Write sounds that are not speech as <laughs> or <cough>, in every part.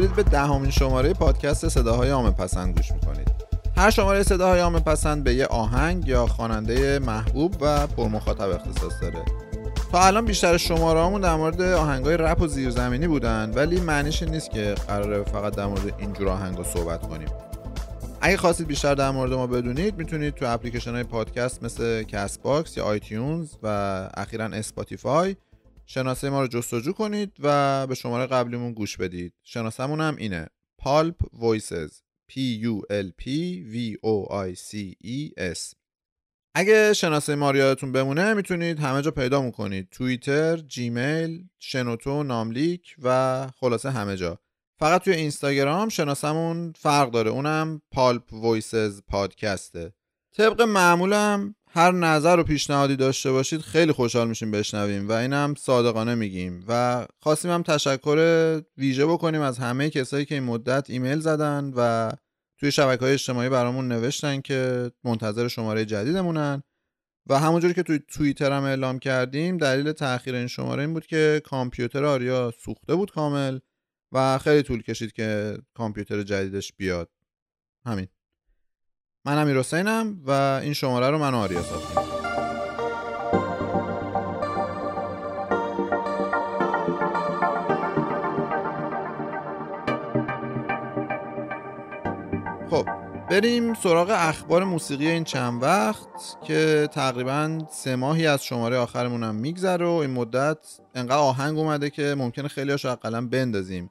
دارید به دهمین شماره پادکست صداهای عام پسند گوش می‌کنید. هر شماره صداهای عام پسند به یه آهنگ یا خواننده محبوب و پرمخاطب اختصاص داره. تا الان بیشتر شماره‌هامون در مورد آهنگای رپ و زیرزمینی بودن ولی معنیش نیست که قراره فقط در مورد اینجور آهنگا صحبت کنیم. اگه خواستید بیشتر در مورد ما بدونید می‌تونید تو اپلیکیشن های پادکست مثل Castbox یا iTunes و اخیرا Spotify شناسه ما رو جستجو کنید و به شماره قبلیمون گوش بدید. شناسمون هم اینه. Pulp Voices P U L P V O I C E S. اگه شناسه ما یادتون بمونه می‌تونید همه جا پیدا می‌کنید. توییتر، جیمیل، شنوتو، ناملیک و خلاصه همه جا. فقط توی اینستاگرام شناسمون فرق داره. اونم Pulp Voices podcast ه طبق معمولم هر نظر و پیشنهادی داشته باشید خیلی خوشحال میشیم بشنویم و اینم صادقانه میگیم و خواستیم هم تشکر ویژه بکنیم از همه کسایی که این مدت ایمیل زدن و توی شبکه های اجتماعی برامون نوشتن که منتظر شماره جدیدمونن و همونجوری که توی توییتر هم اعلام کردیم دلیل تاخیر این شماره این بود که کامپیوتر آریا سوخته بود کامل و خیلی طول کشید که کامپیوتر جدیدش بیاد. همین. من امیر حسینم و این شماره رو من آریا ساختیم. خب بریم سراغ اخبار موسیقی این چند وقت که تقریبا سه ماهی از شماره آخرمون هم میگذره و این مدت انقدر آهنگ اومده که ممکنه خیلی هاشو اقلا بندازیم.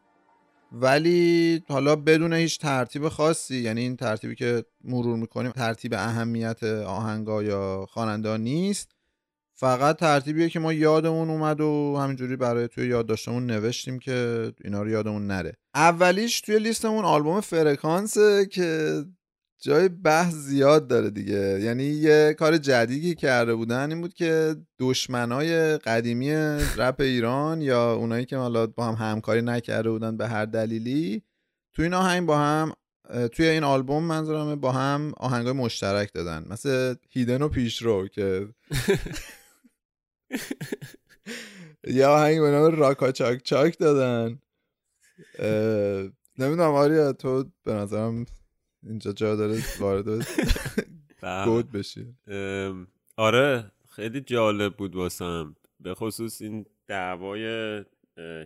ولی حالا بدون هیچ ترتیب خاصی یعنی این ترتیبی که مرور می‌کنیم ترتیب اهمیت آهنگا یا خواننده نیست. فقط ترتیبیه که ما یادمون اومد و همینجوری برای توی یادداشتمون نوشتیم که اینا رو یادمون نره. اولیش توی لیستمون آلبوم فرکانسه که جای بحث زیاد داره دیگه. یعنی یه کار جدیدی کرده بودن این بود که دشمنای قدیمی رپ ایران یا اونایی که حالا با هم همکاری نکرده بودن به هر دلیلی توی این آهنگ با هم توی این آلبوم منظورمه با هم آهنگای مشترک دادن. مثل هیدن و پیشرو که یه آهنگ به نام راکا چاک چاک دادن. نمی‌دونم آریا تو به نظرم اینجا جا داره وارد <laughs> گود بشی. آره خیلی جالب بود واسم. به خصوص این دعوای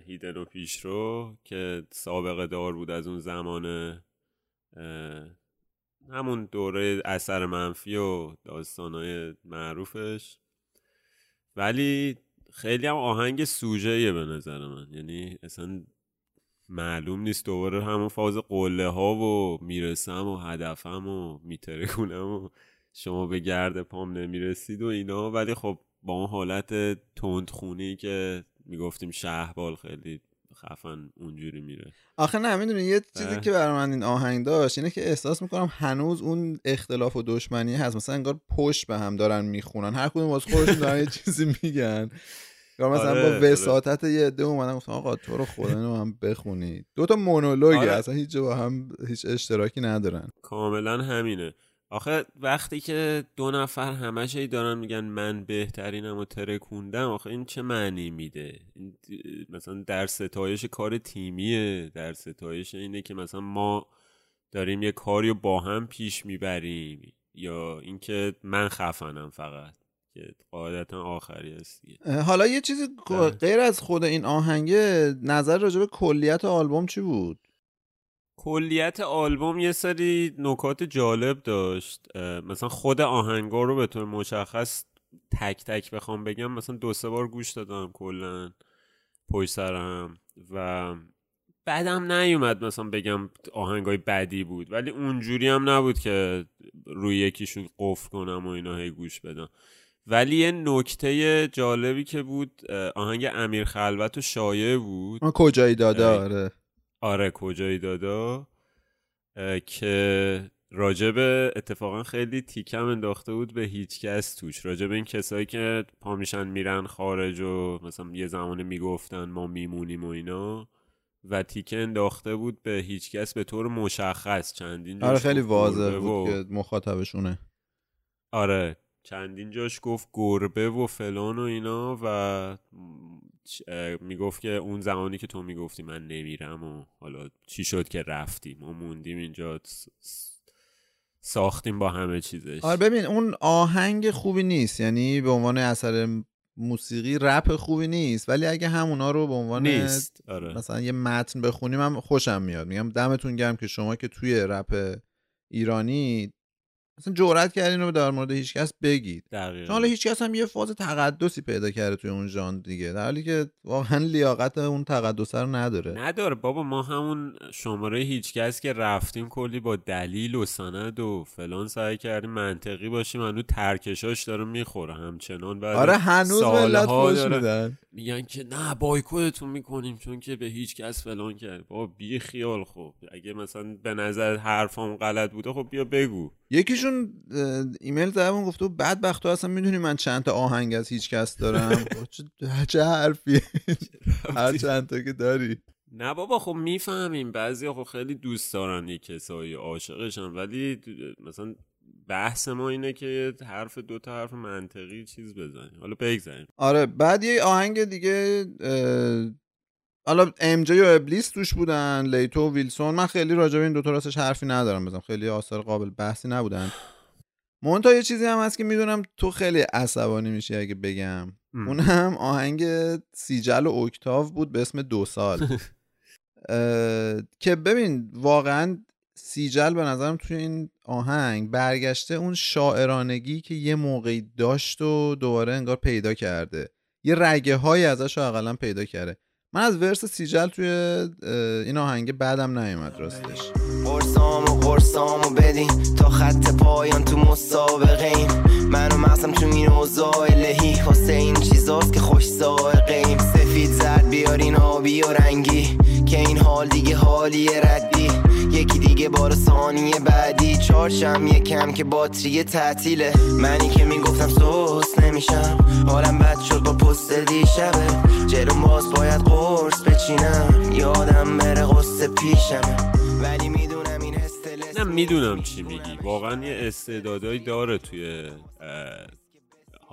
هیدن و پیشرو که سابقه دار بود از اون زمان همون دوره اثر منفی و داستانهای معروفش. ولی خیلی هم آهنگ سوژه به نظر من. یعنی اصلا معلوم نیست دوباره همون فاز قله ها و می‌رسم و هدفم و میترکونم و شما به گرد پام نمی‌رسید و اینا. ولی خب با اون حالت تندخونی که می‌گفتیم شهبال خیلی خفن اونجوری میره. آخه نه می‌دونی یه چیزی که برای من این آهنگ داشت اینه که احساس می‌کنم هنوز اون اختلاف و دشمنی هست. مثلا انگار پشت به هم دارن می‌خونن. هر کدوم واسه خودشون دارن یه چیزی میگن. یا مثلا آره، با وساطت یه عده اومدن گفتم آقا تو رو خدا اینو هم بخونی. دو تا مونولوگی آره. اصلا هیچ با هم هیچ اشتراکی ندارن. کاملا همینه. آخه وقتی که دو نفر همش دارن میگن من بهترینم و ترکوندم آخه این چه معنی میده؟ مثلا در ستایش کار تیمیه. در ستایش اینه که مثلا ما داریم یه کاری رو با هم پیش می‌بریم. یا اینکه من خفنم فقط. که قاعدتا آخری هست حالا یه چیزی بله. غیر از خود این آهنگه نظر راجع به کلیت آلبوم چی بود؟ کلیت آلبوم یه سری نکات جالب داشت. مثلا خود آهنگا رو به طور مشخص تک تک بخوام بگم مثلا دو سه بار گوش دادم کلا پشت سرم و بعدم نیومد مثلا بگم آهنگای بدی بود. ولی اونجوری هم نبود که روی یکیشون قفل کنم و اینا هی گوش بدم. ولی یه نکته جالبی که بود آهنگ امیر خلوت و شایع بود. کجایی داده؟ آره. آره کجایی دادا که راجب اتفاقا خیلی تیکم انداخته بود به هیچ کس توش. راجب این کسایی که پا میشن میرن خارج و مثلا یه زمانه می‌گفتن ما میمونیم و اینا و تیکه انداخته بود به هیچ کس به طور مشخص. چندین آره خیلی واضح بود که مخاطبشونه. آره چندین جاش گفت گربه و فلان و اینا و می‌گفت که اون زمانی که تو می‌گفتی من نمیرم و حالا چی شد که رفتیم و موندیم اینجا ساختیم با همه چیزش. آره ببین اون آهنگ خوبی نیست. یعنی به عنوان اثر موسیقی رپ خوبی نیست. ولی اگه همونا رو به عنوان نیست. آره. مثلا یه متن بخونیم هم خوشم میاد. میگم دمتون گرم که شما که توی رپ ایرانی اصلا جرأت کردین رو در مورد هیچکس بگید. چون حالا هیچکس هم یه فاز تقدسی پیدا کرده توی اون ژانر دیگه. در حالی که واقعا لیاقت اون تقدس رو نداره. نداره بابا ما همون شماره هیچکس که رفتیم کلی با دلیل و سند و فلان سعی کردیم منطقی باشیم. هنو ترکشاش داره می‌خوره همچنان. بعد آره هنوز ملت فوش میدن. میگن که نه بایکوتتون می‌کنیم چون که به هیچ کس فلان کرد. بابا بی خیال خب. اگه مثلا به نظر حرفام غلط بوده خب بیا بگو. یکیشون ایمیل زدم گفته بدبخت تو اصلا می‌دونی من چند تا آهنگ از هیچ کس دارم. <laughs> چه حرفی؟ هر چند تا که داری. نه بابا خب می‌فهمیم. بعضی خب خیلی دوست دارن یه کسایی عاشقشن ولی مثلا بحث ما اینه که حرف دو تا حرف منطقی چیز بزنیم. حالا بگذاریم. آره بعد یه آهنگ دیگه حالا ام و ابلیس توش بودن لیتو و ویلسون. من خیلی راجع به این دو تا راستش حرفی ندارم بزنم. خیلی آثار قابل بحثی نبودن. مونتا یه چیزی هم هست که می‌دونم تو خیلی عصبانی میشی اگه بگم. اون هم آهنگ سیجل و اکتاو بود به اسم دو سال. <laughs> که ببین واقعا سیجل به نظرم توی این آهنگ برگشته اون شاعرانگی که یه موقعی داشت و دوباره انگار پیدا کرده. یه رگه های ازش اقلا پیدا کرده. من از ورس سیجل توی این آهنگ بعدم نیومد راستش. قرصام و قرصامو بدین. تا خط پایان تو مسابقه ایم. منو مغزم تو این اوضاع الهی واسه این چیزاست که خوش سائقه ایم. سفید زرد بیارین آبی و رنگی. که این حال دیگه حالی ردی. یکی دیگه بار ثانیه بعدی چارشم یکم که باتری تعطیله. منی که می‌گفتم سوس نمیشم. حالم بد شد با پست دیشبه. جلوم باز باید قرص بچینم. یادم بره قصه پیشم ولی می‌دونم این نه می‌دونم چی میگی. واقعا یه استعدادایی داره توی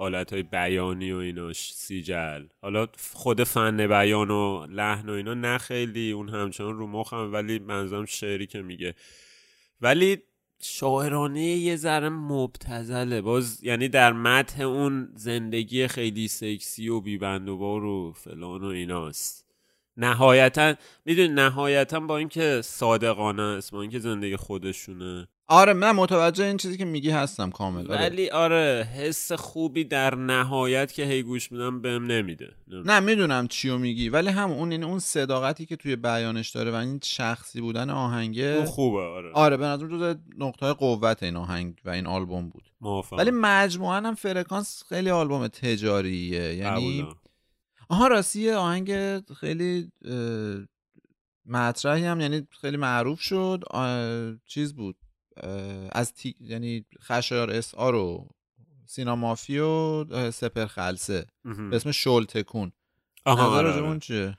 حالت های بیانی و ایناش سیجل. حالا خود فن بیان و لحن و اینا نه خیلی اون همچنان رو مخم ولی منظورم شعری که میگه. ولی شاعرانه یه ذره مبتزله باز یعنی در متح اون زندگی خیلی سکسی و بیبند و بار و فلان و ایناست. نهایتا می‌دونی نهایتا با اینکه صادقانه است با اینکه زندگی خودشونه. آره من متوجه این چیزی که میگی هستم کامل آره. ولی آره حس خوبی در نهایت که هی گوش میدم بهم نمیده. نه می‌دونم چیو میگی ولی هم اون این اون صداقتی که توی بیانش داره و این شخصی بودن آهنگه خوبه آره. آره به نظر جز نقطه قوت این آهنگ و این آلبوم بود. موافقم. ولی مجموعا هم فرکانس خیلی آلبوم تجاریه یعنی آها راستی آهنگ خیلی مطرحی هم یعنی خیلی معروف شد چیز بود؟ از تی... یعنی خشایار اس آ رو سینا مافی و سپر خلسه. به اسم شل تکون. آها آره آره. چیه؟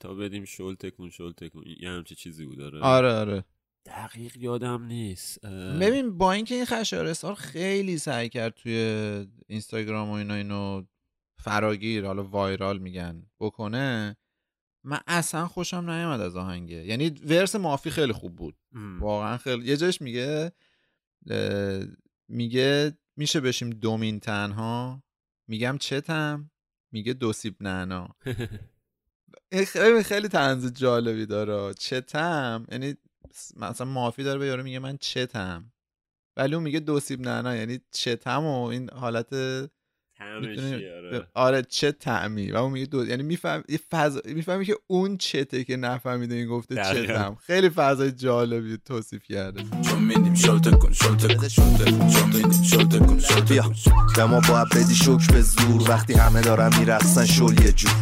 تا بدیم شل تکون شل تکون. یه همچه چیزی بود آره. آره آره. دقیق یادم نیست. ببین با اینکه این خشایار اسار خیلی سعی کرد توی اینستاگرام و اینا اینو فراگیر حالا وایرال میگن بکنه من اصلا خوشم نیامد از آهنگه. یعنی ورس مافی خیلی خوب بود. واقعا خیلی. یه جاش میگه میگه میشه بشیم دومین تنها. میگم چتم؟ میگه دو سیب نعنا. <laughs> خیلی خیلی تنز جالبی داره. چتم؟ یعنی مثلا مافی داره به یارو میگه من چتم. ولی اون میگه دو سیب نعنا. یعنی چتم و این حالت آره. آره چه تعمی و اون میگه دو یعنی میفهم فضا... می‌فهمی که اون چته که نفهمیده این گفته چتم خیلی فضای جالبی توصیف کرده. چون میدیم شلته کن شلته کن شلته کن چون میدیم شلته کن شلته کن. به ما باید بدی شک به زور. وقتی همه دارن میرقصن شل یه جور.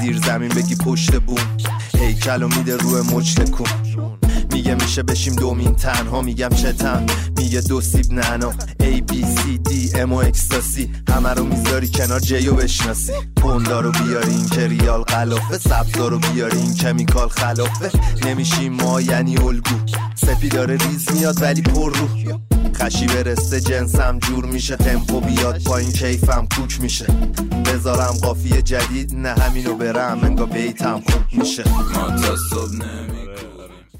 زیر زمین بگی پشت بوم. هیکل و میده روی مچ کن میگه میشه بشیم دومین تنها میگم چتم میگه دو سیب نعنا. A B C D M و اکستاسی. همه رو می‌ذاری کنار جیو بشناسی. پوندا رو بیاری این که ریال قلافه سبزا رو بیاری این کمیکال خلافه. نمیشیم ما یعنی الگو. سپی داره ریز میاد ولی پر رو. خشی برسه جنسم جور میشه. تمپو بیاد پایین کیفم کوک میشه. بذارم قافیه جدید نه همینو برم. انگا بیتم خوب میشه.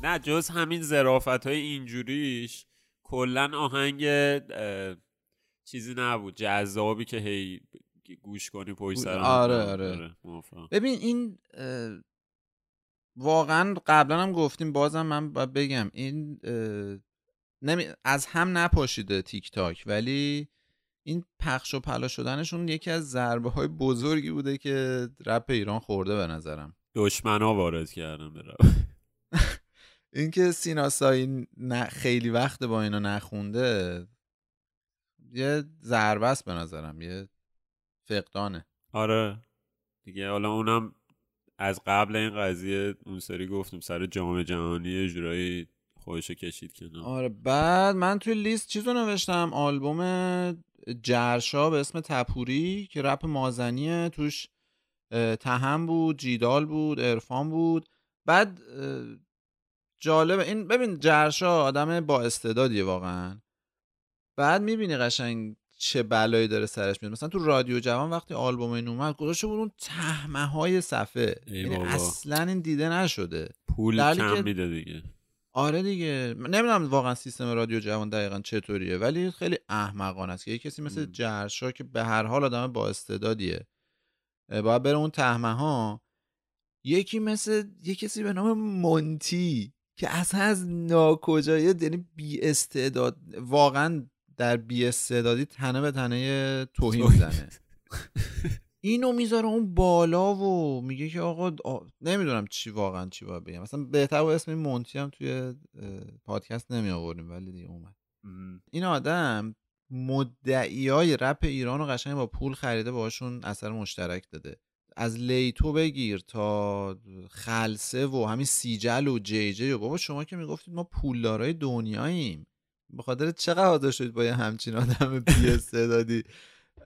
نه جز همین زرافت های اینجوریش کلا آهنگ اه، چیزی نبود جذابی که هی گوش کنی پشت سر هم. آره، آره. موافقم. ببین این اه، واقعا قبلا هم گفتیم بازم من باید بگم این اه، نمی... از هم نپاشیده تیک تاک ولی این پخش و پلا شدنشون یکی از ضربه های بزرگی بوده که رپ ایران خورده به نظرم دشمنا وارد کردن برم <laughs> اینکه سینا سایی نه خیلی وقت با اینا نخونده یه ضربه است به نظرم یه فقدانه. آره. دیگه حالا اونم از قبل این قضیه اون سری گفتیم سر جام جهانی جورایی خودشو کشید کنار. آره بعد من توی لیست چیزو نوشتم؟ آلبوم جرشا به اسم تپوری که رپ مازنیه توش تهم بود جیدال بود عرفان بود. بعد جالبه. این ببین جرشا آدم با استعدادیه واقعا. بعد می‌بینی قشنگ چه بلایی داره سرش میاد مثلا تو رادیو جوان وقتی آلبوم این اومد گذاشته بود اون تهمه های صفحه یعنی. اصلا این دیده نشده. پول کم میده دیگه. آره دیگه. نمی‌دونم واقعا سیستم رادیو جوان دقیقا چطوریه ولی خیلی احمقانه است که یه کسی مثل. جرشا که به هر حال آدم با استعدادیه باید بره اون تهمه ها یکی مثل یه کسی به نام مونتی. که اصلا از ناکجایی یعنی بی استعداد واقعا در بی استعدادی تنه به تنه توهین. می‌زنه اینو می‌ذاره اون بالا و میگه که آقا آ... نمی‌دونم چی واقعا چی باید بگم مثلا بهتر بود اسم این مونتی هم توی پادکست نمی آوردیم ولی دیگه اومد. این آدم مدعی های رپ ایران رو قشنگ با پول خریده باشون اثر مشترک داده از لیتو بگیر تا خلسه و همین سیجل و جی جی. و بابا شما که می‌گفتید ما پولدارای دنیاییم. به خاطر چقدر شدید با یه همچین آدم <laughs> بی استعدادی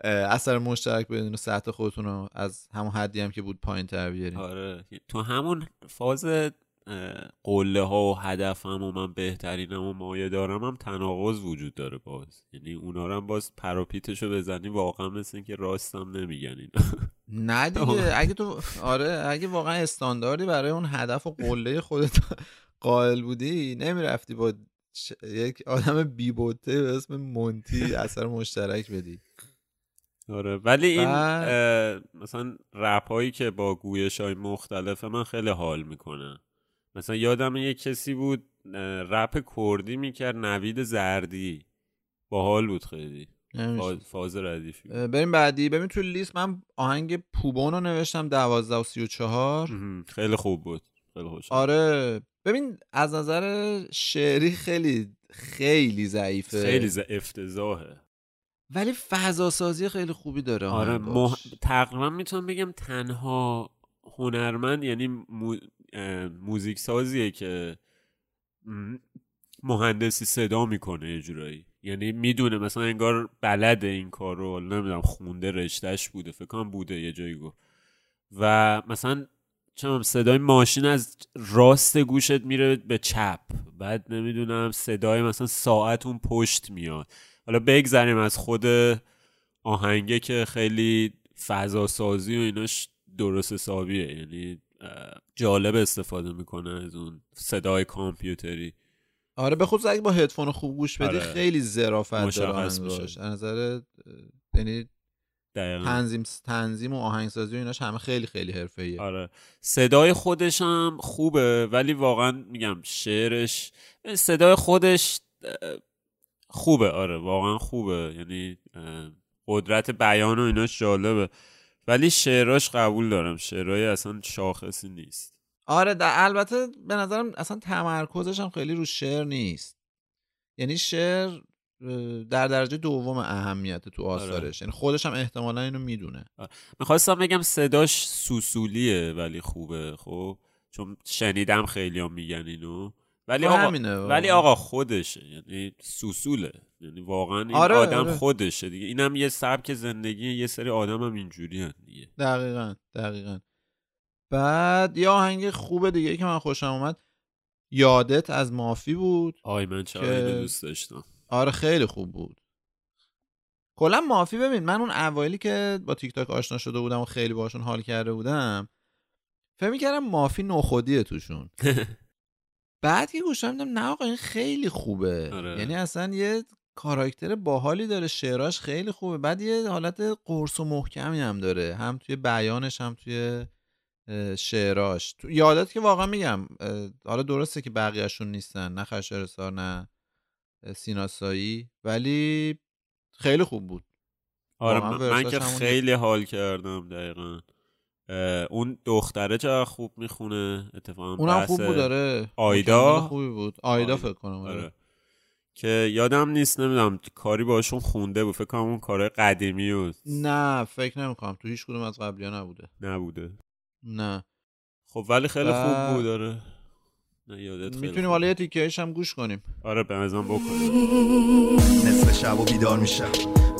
اثر مشترک بدین و سطح خودتون رو از همون حدی هم که بود پایین تر بیارین. آره. تو همون فاز قله ها و هدفم و من بهترینم و مایه دارم هم تناقض وجود داره باز. یعنی اونا رو هم باز پراپیتشو بزنی واقعا مثل اینکه راستم نمیگن اینا. نه دیگه <laughs> اگه تو آره اگه واقعا استانداردی برای اون هدف و قله خودت قائل بودی نمی‌رفتی با چ- یک آدم بیبوته به اسم مونتی اثر مشترک بدی. آره ولی این مثلا رپ هایی که با گویش های مختلفه من خیلی حال می‌کنم مثلا یادم یه کسی بود رپ کردی می‌کرد نوید زردی. باحال بود خیلی. فاز, ردیفی. بریم بعدی. ببین تو لیست من آهنگ پوبون رو نوشتم دوازده و سی و چهار. خیلی خوب بود. خیلی خوش آره. ببین از نظر شعری خیلی خیلی ضعیفه. خیلی ز... افتضاحه. ولی فضا سازی خیلی خوبی داره آره. مح... تقریبا می‌تونم بگم تنها هنرمند یعنی موزیک سازیه که مهندسی صدا می‌کنه یه جورایی. یعنی می‌دونه مثلا انگار بلده این کار رو نمی‌دونم خونده رشتهش بوده فکر کنم بوده یه جایی گفت. و مثلا چم صدای ماشین از راست گوشت میره به چپ. بعد نمی‌دونم صدای مثلا ساعت اون پشت میاد. حالا بگذریم از خود آهنگه که خیلی فضا سازی و ایناش درست حسابیه. یعنی جالب استفاده می‌کنه از اون صدای کامپیوتری. آره به خصوص اگه با هدفون خوب گوش بدی آره. خیلی ظرافت داره. از نظر یعنی تنظیم تنظیم و آهنگسازی و ایناش همه خیلی خیلی حرفه‌ایه. آره. صدای خودش هم خوبه ولی واقعا میگم شعرش صدای خودش خوبه. آره واقعا خوبه. یعنی قدرت بیان و ایناش جالبه. ولی شعراش قبول دارم. شعرهای اصلا شاخصی نیست. آره در البته به نظرم اصلا تمرکزش هم خیلی رو شعر نیست. یعنی شعر در درجه دوم اهمیت تو آثارش. یعنی خودش هم احتمالا اینو می‌دونه. می‌خواستم بگم صداش سوسولیه ولی خوبه خب؟ چون شنیدم خیلی هم میگن اینو. ولی آقا همینه ولی. آقا خودشه یعنی سوسوله. یعنی واقعا این آره، آدم آره. خودشه دیگه. اینم یه سبک زندگی یه سری آدم هم اینجوری هن دیگه. دقیقا دقیقا. بعد یه آهنگ خوب دیگه که من خوشم اومد. یادت از مافی بود آی من چرا که- دوست داشتم. آره خیلی خوب بود. کلا مافی ببین من اون اوایلی که با تیک تاک آشنا شده بودم و خیلی باشون حال کرده بودم فکر می‌کردم مافی نخودیه توشون. <laughs> بعد که گوش دیدم نه آقا این خیلی خوبه. آره. یعنی اصلا یه کاراکتر باحالی داره شعراش خیلی خوبه. بعد یه حالت قرص و محکمی هم داره هم توی بیانش هم توی شعراش. تو یادت که واقعا میگم حالا درسته که بقیهشون نیستن نه خشرسار نه سیناسایی ولی خیلی خوب بود. آره من, من که خیلی حال کردم دقیقا. اون دختره چقدر خوب می‌خونه اتفاقا اونم خوب بود داره آیدا؟ خوبی بود. آیدا آیدا. فکر کنم آره. آره. که یادم نیست نمی‌دونم کاری باشون خونده بود. فکر کنم اون کارهای قدیمی و نه فکر نمی‌کنم. تو هیچ کدوم از قبلی نبوده. نبوده. نه. خب ولی خیلی و- خوب بود داره نه یادت خیلی می‌تونیم حالا یه بود. تیکهش هم گوش کنیم. آره به نظرم بکنیم. نصف شب و بیدار میشم.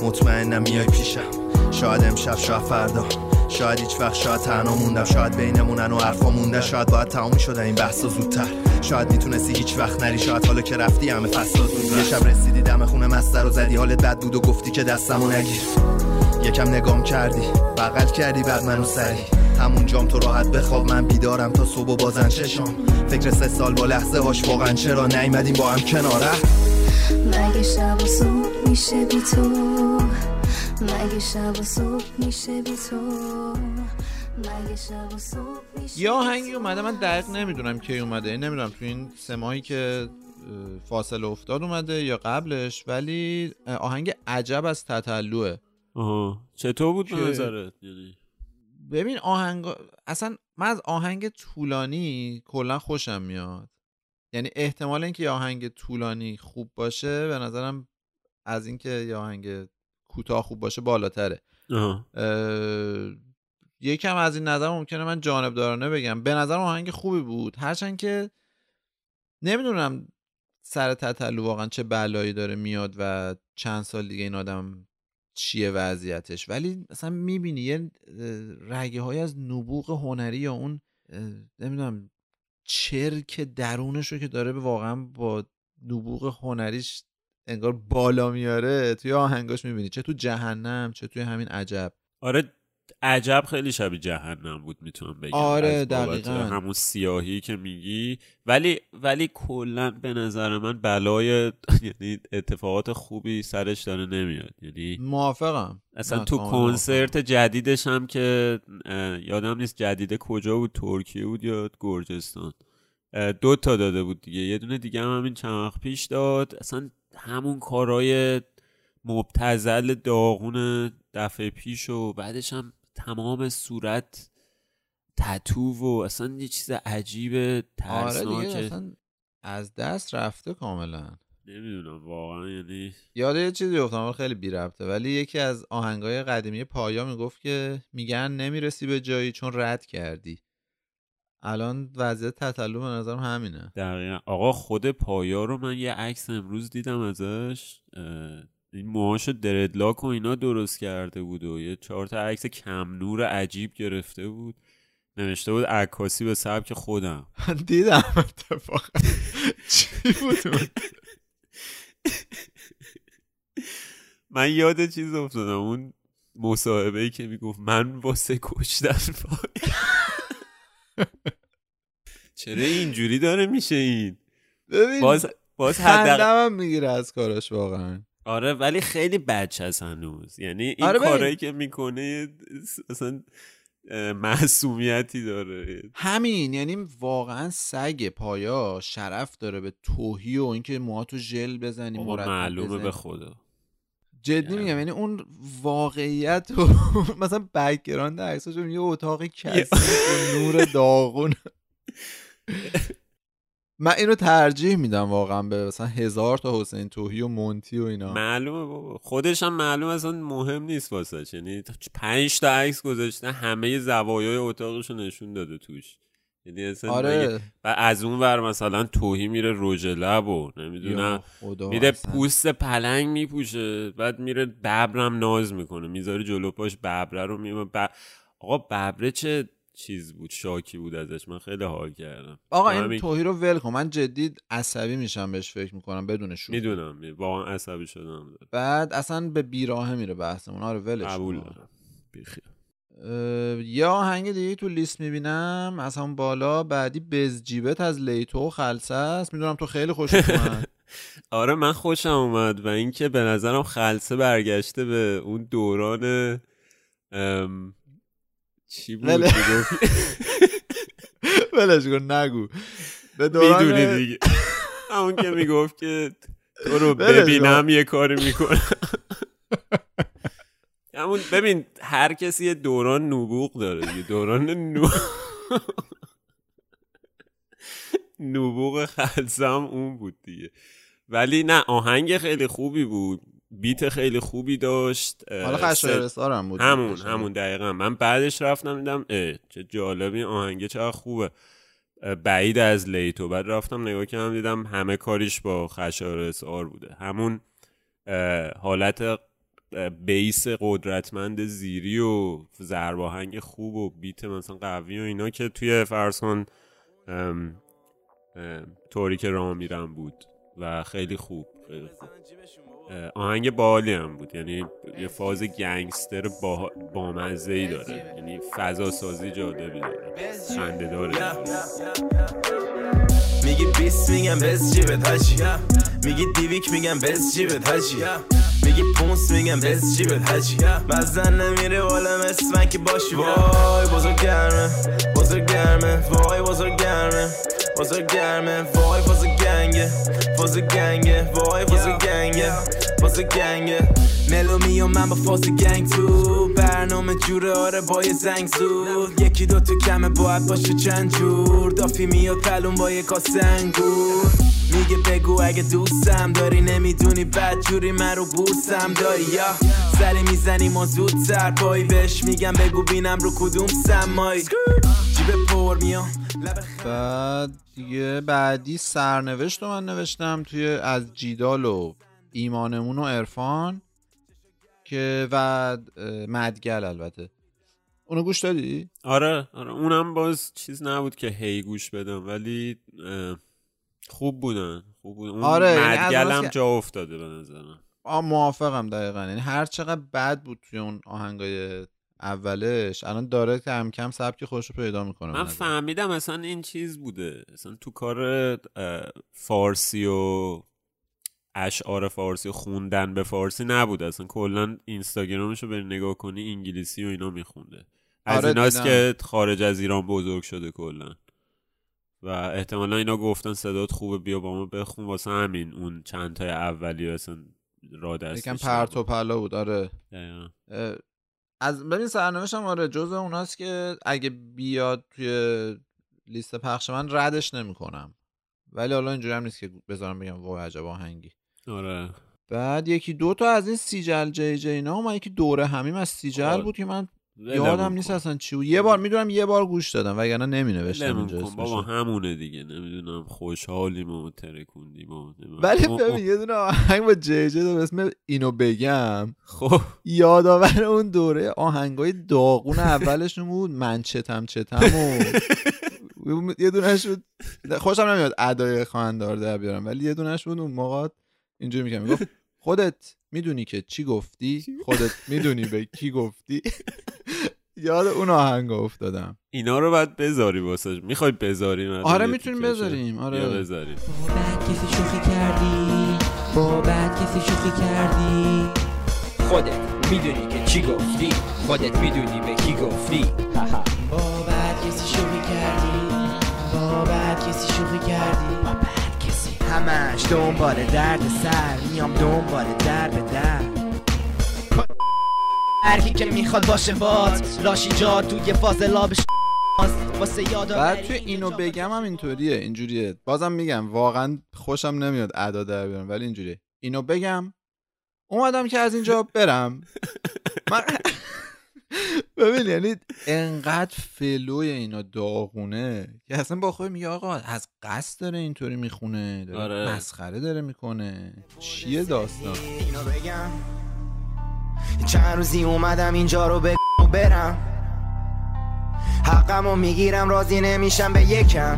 مطمئنم میای پیشم. شاید امشب شاید فردا. شاید هیچ وقت شاید تنها موندم شاید بینمونن و حرفا مونده شاید باید تمام می‌شدن این بحثا زودتر. شاید می‌تونستی هیچ وقت نری شاید حالا که رفتی همه فصلا زود یه شب رسیدی دم خونه مستر و زدی. حالت بد بود و گفتی که دستمو نگیر. یکم نگام کردی بغل کردی بعد منو سری. همون جام تو راحت بخواب من بیدارم تا صبح و بازن چشام فکر سه سال با لحظه هاش واقعا چرا نیومدیم با هم کناره؟ مگه شب و میشه بی تو؟ مگه شب و صبح میشه بی تو؟ یا آهنگی تو؟ اومده من دقیق نمی‌دونم کی اومده نمی‌دونم تو این سه ماهی که فاصله افتاد اومده یا قبلش ولی آهنگ عجب از تتلوه آها. چطور بود به که- نظرت؟ یعنی؟ ببین آهنگ اصلا من از آهنگ طولانی کلا خوشم میاد. یعنی احتمال اینکه یه آهنگ طولانی خوب باشه به نظرم از اینکه یه آهنگ کوتاه خوب باشه بالاتره. آها. اه، یکم از این نظر ممکنه من جانبدارانه بگم. به نظر آهنگ خوبی بود. هرچند که نمی‌دونم سر تتلو واقعا چه بلایی داره میاد و چند سال دیگه این آدم چیه وضعیتش. ولی مثلا می‌بینی یه رگه های از نبوغ هنری یا اون اه، نمی‌دونم چرک درونش رو که داره به واقعا با نبوغ هنریش انگار بالا میاره توی آهنگاش می‌بینی. چه تو جهنم چه توی همین عجب. آره عجب خیلی شبیه جهنم بود می‌تونم بگم. آره، دقیقاً. همون سیاهی که میگی. ولی ولی کلا به نظر من بلای <laughs> یعنی اتفاقات خوبی سرش داره نمیاد. یعنی موافقم. اصلا تو کنسرت جدیدش هم که یادم نیست جدیده کجا بود ترکیه بود یا گرجستان. دو تا داده بود دیگه. یه دونه دیگه هم همین چند وقت پیش داد. اصلا همون کارای مبتزل داغون دفعه پیش و بعدش هم تمام صورت تتو و اصلا یه چیز عجیب آره ترسناکه. دیگه اصلا از دست رفته کاملا. نمی‌دونم واقعا یعنی یاد یه چیزی افتادم خیلی بی ربطه ولی یکی از آهنگای قدیمی پایا می‌گفت که میگن نمی‌رسی به جایی چون رد کردی. الان وضعیت تتلو به نظرم همینه. دقیقا. آقا خود پایا رو من یه عکس امروز دیدم ازش. این موهاشو دردلاک و اینا درست کرده بود و یه چهار تا عکس کم نور عجیب گرفته بود. نوشته بود عکاسی به سبک خودم. <laughs> دیدم اتفاقا. <laughs> چی بود؟ من یاد چیز افتادم. اون مصاحبه ای که می‌گفت من واسه کشتن چرا اینجوری داره میشه این ببین باز باز حداقل می‌گیره از کاراش واقعا آره ولی خیلی بچه است هنوز یعنی این آره ببین. کارهایی که می‌کنه اصلا معصومیتی داره همین یعنی واقعا سگ پایا شرف داره به توهی و اینکه موهاتو ژل بزنی مرتب معلومه بزنی. به خدا جدی یعنی. میگم یعنی اون واقعیت و <laughs> مثلا background عکساشو یه اتاق کثیف نور داغون. <laughs> من اینو ترجیح میدم واقعا به مثلا هزار تا حسین توهی و مونتی و اینا. معلومه بابا. خودش هم معلوم اصلا مهم نیست واسه یعنی پنج تا عکس گذاشته همه زوایای اتاقشو نشون داده توش. یعنی آره. و از اون ور مثلا توهی میره رژ لب و نمی‌دونم. میره اصلا. پوست پلنگ میپوشه بعد میره ببرم ناز می‌کنه. می‌ذاره جلو پاش ببره رو میمه ب... آقا ببره چه چیز بود شاکی بود ازش؟ من خیلی حال کردم. آقا این توهی رو ول کن. من جدی عصبی میشم بهش فکر می‌کنم. بدون شوخی. می‌دونم. واقعا عصبی شدم. بعد اصلا به بیراهه میره بحثمون. آره ولش قبول کن. دارم. بیخیال. یه آهنگ دیگه تو لیست می‌بینم. از همون بالا بعدی بزجیبت از لیتو و خلصه است. می‌دونم تو خیلی خوشت اومد. <laughs> آره من خوشم اومد و اینکه به نظرم خلصه برگشته به اون دوران ام، چی بود. می‌گفت <laughs> ولش کن نگو. به دوران می‌دونی دیگه. همون که می‌گفت که تو رو ببینم یه کاری می‌کنم. <laughs> همون ببین هر کسی یه دوران نبوغ داره دیگه. دوران نو نبوغ خلصم اون بود دیگه. ولی نه آهنگ خیلی خوبی بود. بیت خیلی خوبی داشت. حالا سه- خشایار هم بود. همون همون دقیقا. من بعدش رفتم دیدم اه چه جالبی این آهنگه چقدر خوبه بعید از لیتو. بعد رفتم نگاه کردم دیدم همه کاریش با خشار اسعار بوده. همون حالت بیس قدرتمند زیری و ضرب آهنگ خوب و بیت مثلا قوی و اینا که توی فرض کن ام، ام، طوری که راه میرم بود و خیلی خوب خیلی خوب. آهنگ بالی هم بود. یعنی یه فاز گنگستر با بامزه ای داره. یعنی فضا سازی جالبی داره. خنده داره. میگی بیس میگم بز جیبت هاچی میگی دیویک میگم بز جیبت هاچی میگی پونس میگم بز جیبت هاچی مزن نمیره والا مثل من که باشی. وای بزرگ گرمه بزرگ گرمه وای بزرگ گرمه بزرگ گرمه وای بزرگ گنگه بزرگ گنگه وای بزرگ گنگه بزرگ گنگه ملو میام من با فاز گنگ تو برنامه جوره آره با یه زنگ زود یکی دو تو کمه باید باشه چند جور دافی میاد پلون با یه کاسه انگور میگه بگو اگه دوستم داری نمی‌دونی بد جوری من رو بورسم داری یا سری می‌زنی ما زودتر پایی بهش میگم بگو بینم رو کدوم سمایی جیب پر میام بعد دیگه بعدی سرنوشت رو من نوشتم توی از جیدال و ایمانمون و عرفان که و مدگل البته. اونو گوش دادی؟ آره آره. اونم باز چیز نبود که هی گوش بدم ولی خوب بودن خوب بودن اون آره، یعنی از مدگل اوناست هم که- جا افتاده به نظرم. موافقم دقیقا. یعنی هر چقدر بد بود توی اون آهنگای اولش. الان داره کم کم سبک خودش رو پیدا می‌کنه من فهمیدم اصلا این چیز بوده. اصلا تو کار فارسی و اشعار فارسی و خوندن به فارسی نبود اصلا کلا اینستاگرامش رو بری نگاه کنی انگلیسی و اینا میخونده. از آره، ایناست. که خارج از ایران بزرگ شده کلا. و احتمالا اینا گفتن صدات خوبه بیا با ما بخون. واسه همین اون چند تای اولی اصلا را دستش یکم پرت و. پلا بود. آره. از ببین سرنوشتم آره جز اوناست که اگه بیاد توی لیست پخش من ردش نمی‌کنم. ولی حالا اینجوری هم نیست که بذارم بگم وای عجب آهنگی. آره. بعد یکی دو تا از این سیجل جی جی اینا اومد یکی دوره همیم از سیجل آره. بود که من یادم نیست. اصلا چی بود. یه بار می‌دونم یه بار گوش دادم وگرنه نمی نوشتم کن. بابا. همونه دیگه. نمی‌دونم خوشحالیم و ترکوندیم و. ولی او- ببین یه دونه آهنگ با جی جی به اسم اینو بگم. خب. یادآور اون دوره آهنگای داغون اولشون بود من چتم چتم و <laughs> یه دونش بود. خوشم نمیاد ادای خواهندار در بیارم ولی یه دونش بود اون موقع. اینجوری میگم. می‌گفت خودت می‌دونی که چی گفتی؟ خودت می‌دونی به کی گفتی؟ یاد اون آهنگ افتادم. اینا رو باید بذاری واسه می‌خوای بذاریم آره می‌تونیم بذاریم. آره. بذاریم. با بد کسی شوخی کردی؟ با کسی شوخی کردی؟ خودت می‌دونی که چی گفتی؟ خودت می‌دونی به کی گفتی؟ با بد کسی شوخی کردی؟ با بد کسی شوخی کردی؟ همش. دنبال درد سر. میام دنبال در به در. هر کی که می‌خواد باشه بات لاشی جا توی فاضلابش واسه یاد بعد توی اینو بگم هم اینطوریه اینجوریه. بازم میگم واقعا خوشم نمیاد ادا در بیارم ولی اینجوریه. اینو بگم اومدم که از اینجا برم. من ببین یعنی انقدر فلوی اینا داغونه که اصلا با خود میگه آقا از قصد داره اینطوری می‌خونه داره آره. مسخره داره می‌کنه. چیه داستان؟ اینو بگم. چند روزی اومدم اینجا رو بگم و برم. حقمو می‌گیرم راضی نمیشم به یکم.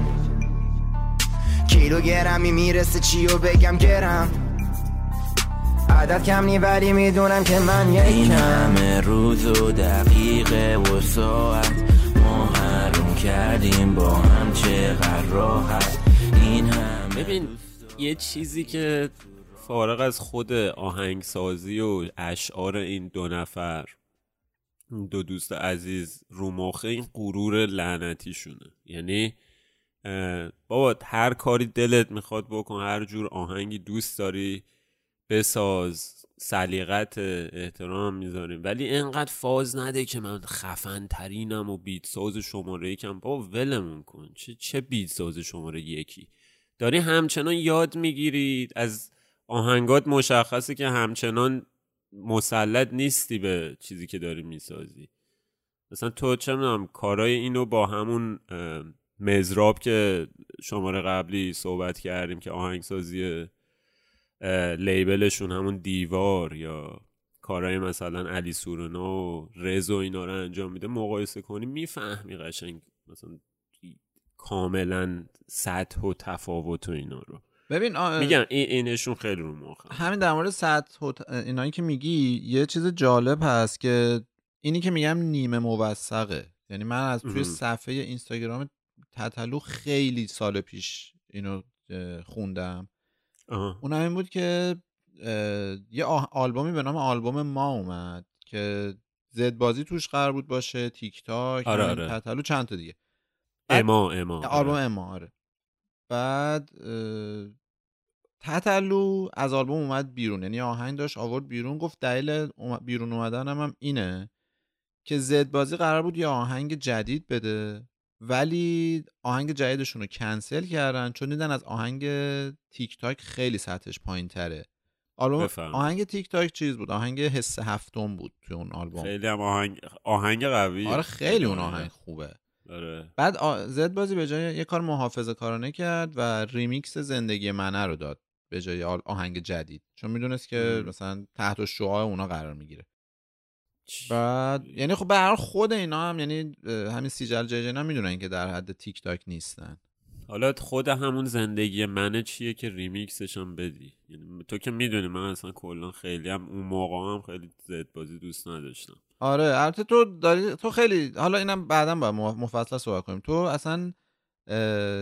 کیلوگرمی می‌رسه چیو بگم گرم. عدد کم نی ولی می‌دونم که من این یکم همه روز و دقیقه و ساعت ما حروم کردیم با هم چقدر راحت. این همه ببین یه چیزی که فارغ از خود آهنگسازی و اشعار این دو نفر این دو دوست عزیز رو مخه این غرور لعنتیشونه. یعنی بابا هر کاری دلت می‌خواد بکن هر جور آهنگی دوست داری بساز سلیقت احترام می‌ذاریم. ولی انقدر فاز نده که من خفن ترینم و بیت ساز شماره یکم. با ولمون کن. چه, چه بیت ساز شماره یکی؟ داری همچنان یاد می‌گیری از آهنگات مشخصه که همچنان مسلط نیستی به چیزی که داری می‌سازی. مثلا تو چه می‌دونم کارای اینو با همون مزراب که شماره قبلی صحبت کردیم که آهنگسازی لیبلشون همون دیوار یا کارهای مثلا علی سورنا و رز و اینا رو انجام میده مقایسه کنی می‌فهمی قشنگ مثلا کاملا سطح و تفاوت و اینا رو ببین آ... میگم این اینشون خیلی رو مخم همین در مورد سطح و ت- اینایی که میگی یه چیز جالب هست که اینی که میگم نیمه موثقه یعنی من از توی. صفحه اینستاگرام تتلو خیلی سال پیش اینو خوندم. اون این بود که یه آلبومی به نام آلبوم ما اومد که زد بازی توش قرار بود باشه تیک تاک آره، همین آره. تتلو چند تا دیگه اما اما آلبوم آره. اما آره بعد تتلو از آلبوم اومد بیرون یعنی آهنگ داشت آورد بیرون گفت دلیل بیرون اومدنم هم اینه که زد بازی قرار بود یه آهنگ جدید بده ولی آهنگ جدیدشون رو کنسل کردن چون دیدن از آهنگ تیک تاک خیلی سطحش پایین تره آلبوم. آهنگ تیک تاک چیز بود؟ آهنگ حس هفتم بود توی اون آلبوم. خیلی هم آهنگ آهنگ قوی. آره خیلی اون آهنگ خوبه. آره. بعد آ- زد بازی به جای یه کار محافظه کارانه کرد و ریمیکس زندگی منه رو داد به جای آهنگ جدید. چون می‌دونست که. مثلا تحت شعاع اونا قرار می‌گیره. بعد یعنی خب به خود اینا هم یعنی همین سیجل جیجن هم می‌دونن که در حد تیک تاک نیستن. حالا خود همون زندگی منه چیه که ریمیکسش هم بدی؟ یعنی تو که می‌دونی من اصلا کلا خیلی هم اون موقع هم خیلی زد بازی دوست نداشتم. آره البته تو داری تو خیلی حالا اینم بعدا مف- مفصل صحبت کنیم. تو اصلا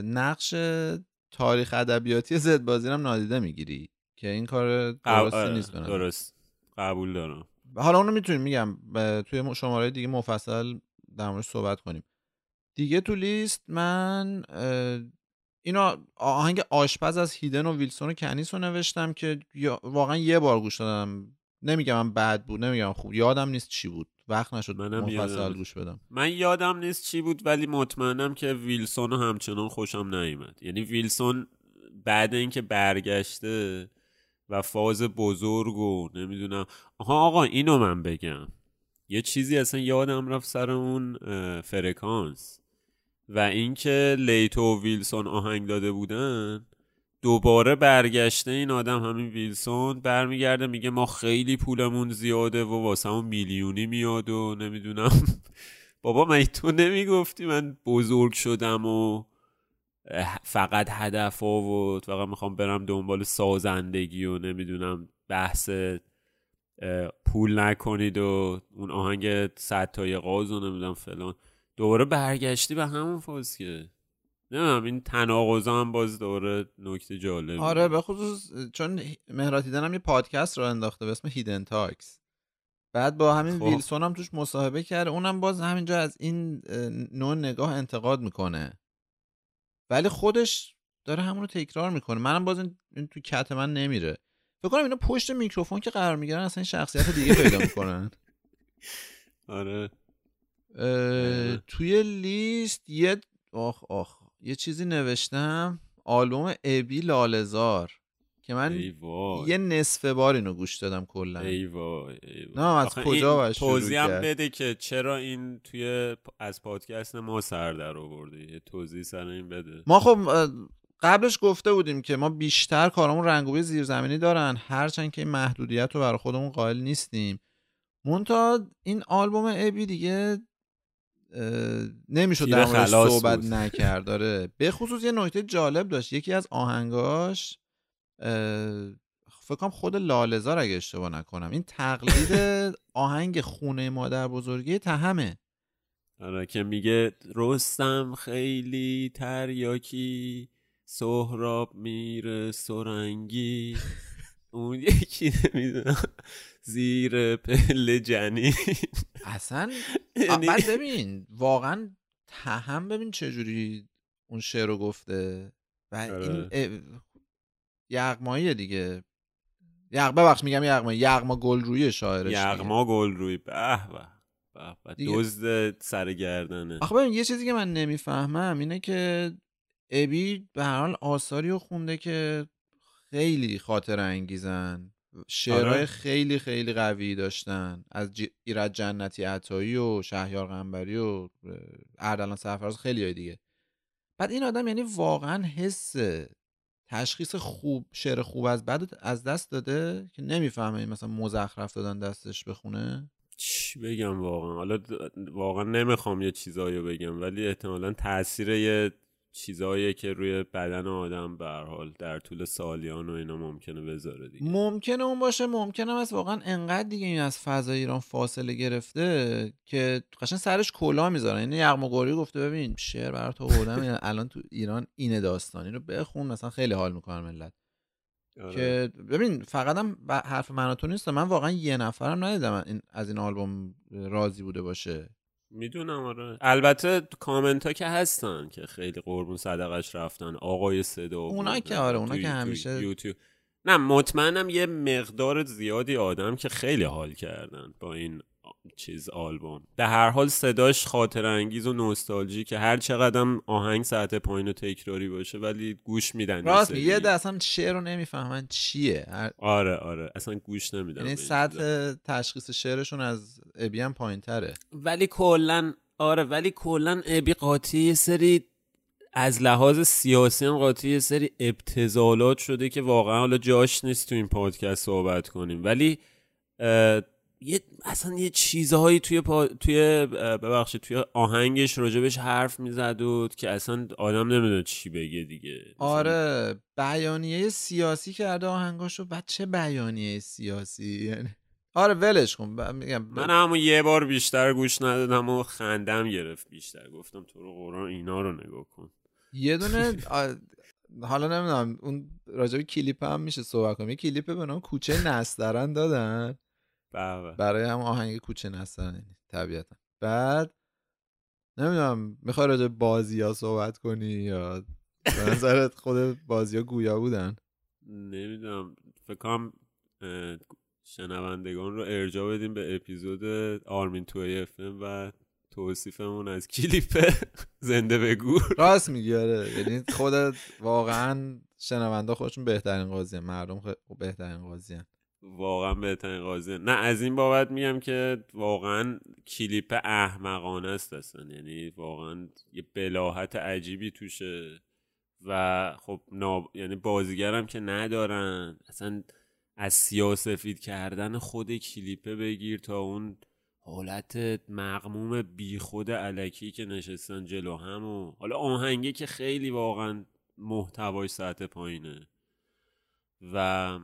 نقش تاریخ ادبیاتی زد بازی هم نادیده می‌گیری؟ که این کار درستی آره، نیست. درست. قبول دارم. حالا اونو می‌تونیم میگم توی شماره دیگه مفصل در موردش صحبت کنیم. دیگه تو لیست من اه، اینو آهنگ آشپز از هیدن و ویلسون و کنیس رو نوشتم که واقعا یه بار گوش دادم. نمیگم من بد بود نمیگم خوب یادم نیست چی بود. وقت نشد منم مفصل گوش بدم. من یادم نیست چی بود ولی مطمئنم که ویلسون همچنان خوشم نیومد. یعنی ویلسون بعد اینکه برگشته و فاز بزرگ و نمی‌دونم. آها آقا اینو من بگم. یه چیزی اصلا یادم رفت سر اون فرکانس و اینکه لیتو و ویلسون آهنگ داده بودن. دوباره برگشته این آدم همین ویلسون برمیگرده میگه ما خیلی پولمون زیاده و واسه همون میلیونی میاد و نمی‌دونم. <laughs> بابا من تو نمی‌گفتی من بزرگ شدم و فقط هدف ها و فقط می‌خوام برم دنبال سازندگی و نمی‌دونم بحث پول نکنید و اون آهنگ صد تای قاز و نمی‌دونم فلان. دوباره برگشتی به همون فاز که. نمی‌دونم این تناقضا هم باز دوباره نکته جالب آره به خصوص چون مهرات هیدن هم یه پادکست رو انداخته به اسم هیدن تاکس بعد با همین خب. ویلسون هم توش مصاحبه کرده اونم باز همینجا از این نوع نگاه انتقاد می‌کنه. ولی خودش داره همون رو تکرار می‌کنه. منم باز این, تو کت من نمیره. فکر کنم اینا پشت میکروفون که قرار می‌گیرن اصلا این شخصیت دیگه پیدا می‌کنن. <laughs> آره. اه، توی لیست یه آخ آخ یه چیزی نوشتم. آلبوم ابی لالزار که من ای وای. یه نصف بار اینو گوش دادم کلا. ای وای ای وای. نه، از کجا شروع توضیح هم؟ بده که چرا این توی از پادکست ما سر در آورده. یه توضیح سر این بده. ما خب قبلش گفته بودیم که ما بیشتر کارامون رنگوی زیرزمینی دارن هرچند که این محدودیت رو برای خودمون قائل نیستیم. مونتا این آلبوم ابی دیگه نمی‌شد در موردش صحبت بود. نکرد. داره به خصوص یه نکته جالب داشت. یکی از آهنگاش فکر کنم خود لالزار اگه اشتباه نکنم. این تقلید آهنگ خونه مادر بزرگی تهمه آره که میگه رستم خیلی تریاکی سهراب میره سرنگی. اون یکی نمی‌دونم زیر پله جنین. اصلا یعنی- بعد ببین واقعا تهم ببین چجوری اون شعر رو گفته. و این اه، یغماییه دیگه. یغ ببخش میگم یغمایی. یغما گلرویی شاعرش. یغما گل روی به به. دزد سر گردنه. آخه ببین یه چیزی که من نمی‌فهمم اینه که ابی به هر حال آثاری رو خونده که خیلی خاطر انگیزن. شعرهای آره. خیلی خیلی قوی داشتن. از ج... ایرج جنتی عطایی و شهیار قنبری و اردلان سرفراز خیلی های دیگه. بعد این آدم یعنی واقعا حس تشخیص خوب شعر خوب از رو از دست داده که نمی‌فهمه مثلا مزخرف دادن دستش بخونه؟ چی بگم واقعا؟ حالا واقعا نمی‌خوام یه چیزایی بگم ولی احتمالا تاثیر یه چیزایی که روی بدن آدم به حال در طول سالیان و اینا ممکنه بذاره دیگه. ممکنه اون باشه ممکنه هم واقعا انقدر دیگه این از فضای ایران فاصله گرفته که قشنگ سرش کلا می‌ذارن این یغما قوری گفته ببین شعر برات آوردم این الان تو ایران اینه داستانی رو بخون مثلا خیلی حال می‌کنن ملت. آره. که ببین فقط هم حرف من تو نیست من واقعا یه نفرم ندیدم این از این آلبوم راضی بوده باشه. می‌دونم آره البته کامنت ها که هستن که خیلی قربون صدقش رفتن آقای صدا اونا. که آره، اونا که همیشه- یوتیوب نه مطمئنم یه مقدار زیادی آدم که خیلی حال کردن با این چیز آلبوم. به هر حال صداش خاطر انگیز و نوستالژی که هر چقدرم آهنگ سطح پایین و تکراری باشه ولی گوش میدن راست یه ده اصلا شعر رو نمی‌فهمن چیه. هر... آره آره. اصلا گوش نمیدن یعنی سطح. تشخیص شعرشون از ابی هم پایین تره ولی کلا آره ولی کلا ابی قاطی یه سری از لحاظ سیاسی هم قاطی یه سری ابتزالات شده که واقعا حالا جاش نیست تو این پادکست صحبت کنیم. ولی اه، یه اصلا یه چیزهایی توی پا... توی ببخشید توی آهنگش راجبش حرف می‌زد و که اصلا آدم نمی‌دونه چی بگه دیگه. آره بیانیه سیاسی کرده آهنگاشو بعد چه بیانیه سیاسی؟ یعنی آره ولش کن ب- میگم ب- من همون یه بار بیشتر گوش ندادم و خندم گرفت بیشتر. گفتم تو رو قرآن اینا رو نگاه کن. یه دونه <laughs> آ، حالا نمی‌دونم اون راجع به کلیپ هم میشه صحبت کنیم. یه کلیپ به نام کوچه نسترن دادن. برای هم آهنگ کوچه نسترن یعنی طبیعتا. بعد نمی‌دونم می‌خوای راجع بازی ها صحبت کنی یا به نظرت خود بازی ها گویا بودن؟ نمی‌دونم. فکر کنم اه، شنوندگان رو ارجاع بدیم به اپیزود آرمین توی افم و توصیفمون از کلیپ زنده بگو. راست میگی آره. یعنی خودت واقعا شنونده خودشون بهترین قاضی مردم بهترین قاضی واقعا بهترین قاضی. نه از این بابت میگم که واقعا کلیپ احمقانه است اصلا. یعنی واقعا یه بلاحت عجیبی توشه. و خب نا... یعنی بازیگرم که ندارن. اصلا از سیاسفید کردن خود کلیپه بگیر تا اون حالت مغموم بیخود علکی که نشستن جلو هم و حالا آهنگه که خیلی واقعا محتوای سطح پایینه. و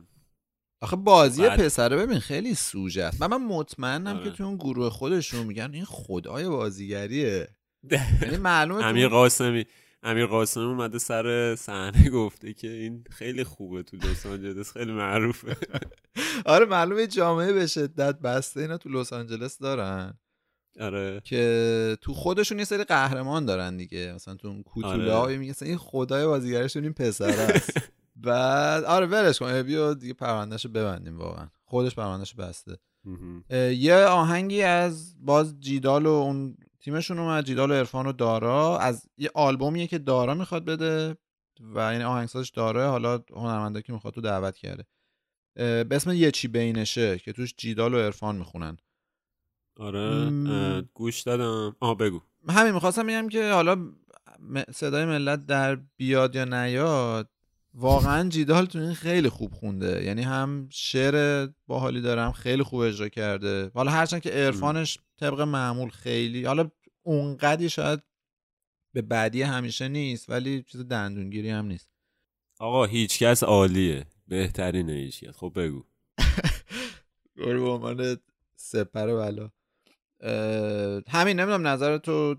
آخه بازی بعد- پسره ببین خیلی سوژه است. من, من مطمئنم آره. که تو اون گروه خودشون میگن این خدای بازیگریه. <laughs> یعنی معلومه امیر قاسمی امیر قاسمی اومده سر صحنه گفته که این خیلی خوبه تو لس آنجلس خیلی معروفه. <laughs> آره معلومه جامعه به شدت بسته اینا تو لس آنجلس دارن. آره. که تو خودشون یه سری قهرمان دارن دیگه. مثلا تو اون کوتوله آره. های مثلا این خدای بازیگرشون این پسر است. <laughs> بعد آره ولش کن ابیو دیگه پروندهشو ببندیم واقعا. خودش پروندهشو بسته. یه آهنگی از باز جیدال و اون تیمشون اومد جیدال و عرفان و دارا. از یه آلبومیه که دارا می‌خواد بده و این آهنگسازش داره حالا هنرمنده که می‌خواد تو دعوت کرده. به اسم یه چی بینشه که توش جیدال و عرفان می‌خونن. آره. اه، گوش دادم. آه بگو. همین می‌خواستم بگم که حالا م- صدای ملت در بیاد یا نیاد واقعا جیدال تو این خیلی خوب خونده. یعنی هم شعر باحالی دارم خیلی خوب اجرا کرده. حالا هرچند که عرفانش طبق معمول خیلی حالا اونقدی شاید به بعدی همیشه نیست ولی چیز دندونگیری هم نیست. آقا هیچکس عالیه. بهترینه هیچکس خب بگو. <laughs> برو به عنوان سپر بلا. همین نمی‌دونم نظر تو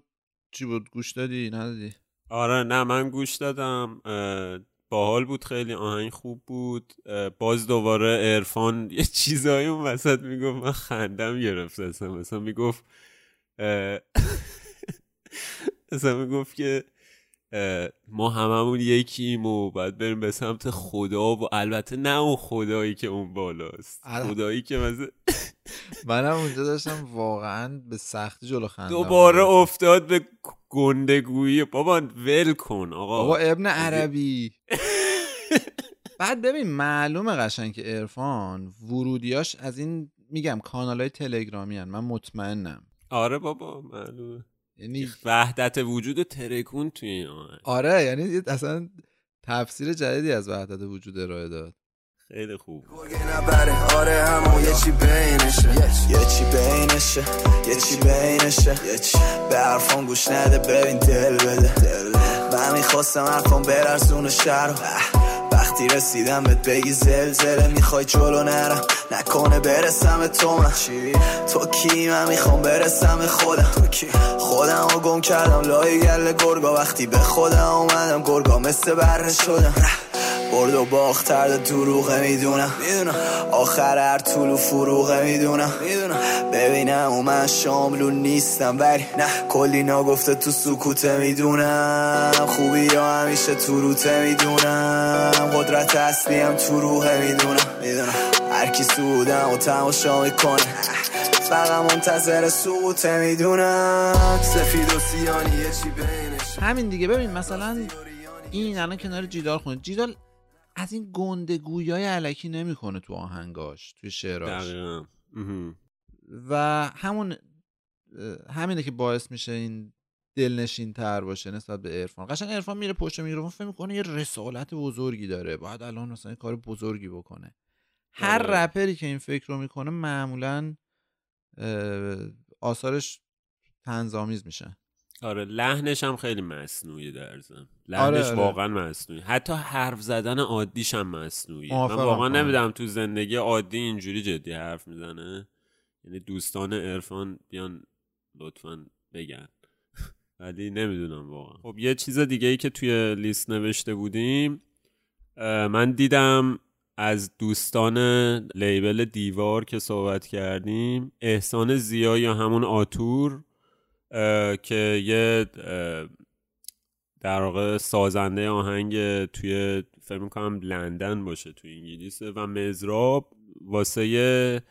چی بود؟ گوش دادی؟ ندادی؟ آره نه من گوش دادم. باحال بود خیلی آهنگ خوب بود. باز دوباره ارفان یه چیزایی اون وسط می‌گفت من خندم گرفت اصلا. مثلا می‌گفت اه، <laughs> مثلا می‌گفت که ما هممون یکیم و باید بریم به سمت خدا و البته نه اون خدایی که اون بالاست. ال- خدایی که مثلا منم اونجا داشتم واقعا به سختی جلو خندم. دوباره افتاد به گندگویی. بابا ول کن آقا. بابا ابن عربی. <laughs> بعد ببین معلومه قشنگ که ارفان ورودیاش از این میگم کانال های تلگرامی هن. من مطمئنم. آره بابا معلومه. یعنی وحدت وجود ترکون توی این آره یعنی اصلا تفسیر جدیدی از وحدت وجود ارائه داد. خیلی خوب. آره همون یه چی بینشه. یه چی بینشه یه چی بینشه. یه چی به حرفان گوش نده ببین دل بده. من می‌خواستم حرفان برسون شهر. وقتی رسیدم بهت بگی زلزله می‌خوای جلو نرم. نکنه برسم به تو من. تو کی؟ من می‌خوام برسم به خودم. خودم رو گم کردم لای گل گرگا. وقتی به خودم اومدم گرگا مثل بره شدم. برد و باخت ترد دروغه می‌دونم. می‌دونم آخر هر طول و فروغه می‌دونم. می‌دونم ببینم و من شاملو نیستم ولی نه. کلی ناگفته تو سکوته می‌دونم. خوبی یا همیشه تو روته می‌دونم. قدرت اصلی هم تو روحه می‌دونم. می‌دونم هر کی سودم و تماشا می‌کنه. فقط منتظر سقوطه می‌دونم. سفید و سیانی چی بینش. همین دیگه. ببین مثلا این الان کنار جیدال خونه. جیدال از این گندگویای علکی نمی‌کنه تو آهنگاش توی شعراش. دقیقا. و همون همینه که باعث میشه این دلنشین تر باشه نسبت به عرفان. قشنگ عرفان میره پشت میکروفون فکر می‌کنه یه رسالت بزرگی داره. باید الان مثلا یه کار بزرگی بکنه. هر آره. رپری که این فکر رو می‌کنه معمولا آثارش تنظامیز میشه آره لحنش هم خیلی مصنوعی در آره، لحنش آره. واقعا مصنوعی حتی حرف زدن عادیش هم مصنوعی من. واقعا آره. نمیدم تو زندگی عادی اینجوری جدی حرف می‌زنه یعنی دوستان عرفان بیان لطفا بگن <laughs> ولی نمی‌دونم واقعا خب یه چیز دیگه ای که توی لیست نوشته بودیم من دیدم از دوستان لیبل دیوار که صحبت کردیم احسان زیا یا همون آتور که یه در واقع سازنده آهنگ توی فکر می‌کنم لندن باشه توی انگلیسه و مزراب واسه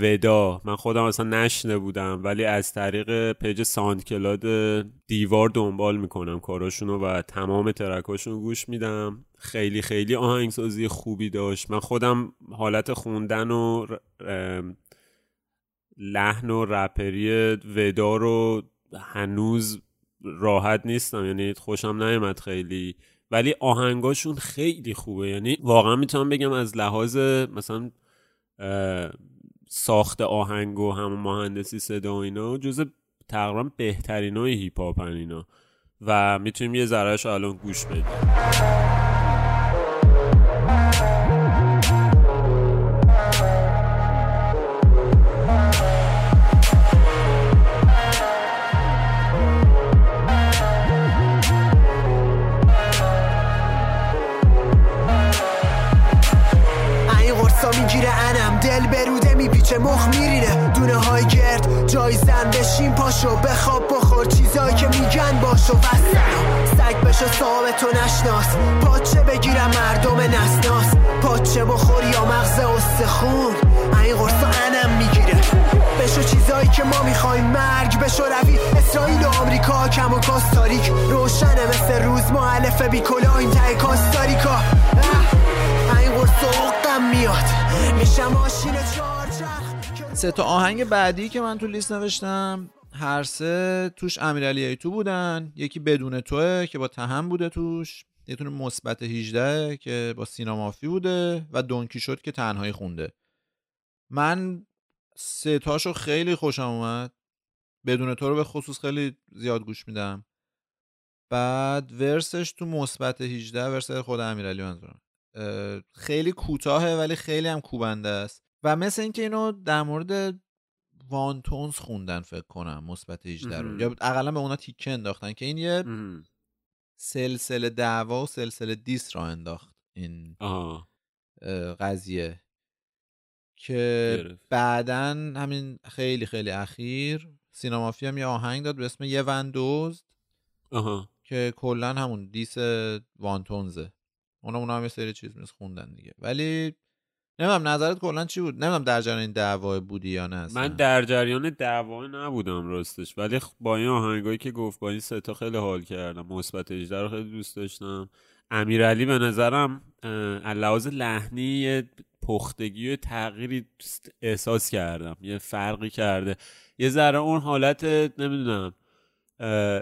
ودا. من خودم اصلا نشنیده بودم ولی از طریق page SoundCloud دیوار دنبال می‌کنم کاراشونو و تمام track اشون گوش میدم. خیلی خیلی آهنگسازی خوبی داشت. من خودم حالت خوندن و لحن و رپری ودا رو هنوز راحت نیستم یعنی خوشم نیومد خیلی. ولی آهنگاشون خیلی خوبه. یعنی واقعا می‌تونم بگم از لحاظ مثلا ساخت آهنگ و همون مهندسی صدا و اینا جز تقریبا بهترین های هیپ هاپ اینا. و می‌تونیم یه ذرهش الان گوش بدیم. باشو بس سگ بشو صاحب تو نشناس. پاچه بگیرم مردم نسناس. پاچه بخور یا مغز استخون. این قرصا انم می‌گیره. بشو چیزایی که ما می‌خوایم مرگ. بشو روی اسرائیل و آمریکا. کم و کاستاریک روشنه مثل روز معلف بی این ته کاستاریکا. این قرص عقم میاد. میشم ماشین چهارچرخ که سه تا آهنگ بعدی که من تو لیست نوشتم. هر سه توش امیرعلی ایتو بودن. یکی بدون توه که با تهم بوده توش. یه تونه مثبت 18 که با سینا مافی بوده و دونکی شد که تنهایی خونده. من سه تاشو خیلی خوشم اومد. بدون تو رو به خصوص خیلی زیاد گوش میدم. بعد ورسش تو مثبت 18 ورس خود امیرعلی منظورم. خیلی کوتاهه ولی خیلی هم کوبنده است. و مثل اینکه اینو در مورد وانتونز خوندن فکر کنم مثبت 18 رو. یا اقلا به اونا تیکه انداختن که این یه. سلسله دعوا و سلسله دیس را انداخت این اه، قضیه که گرفت. بعدا همین خیلی خیلی اخیر سینمافی هم یه آهنگ داد به اسم یه وندوز آها که کلا همون دیس وانتونزه اونا اونا هم یه سری چیز میز خوندن دیگه ولی نمی‌دونم نظرت کلا چی بود؟ نمی‌دونم در جریان دعوا بودی یا نه. من در جریان دعوا نبودم راستش ولی خ- با این آهنگایی که گفت با این ستا خیلی حال کردم. مثبت 18 رو خیلی دوست داشتم. امیرعلی به نظرم لحاظ لحنی پختگی و تغییری احساس کردم. یه فرقی کرده. یه ذره اون حالت نمی‌دونم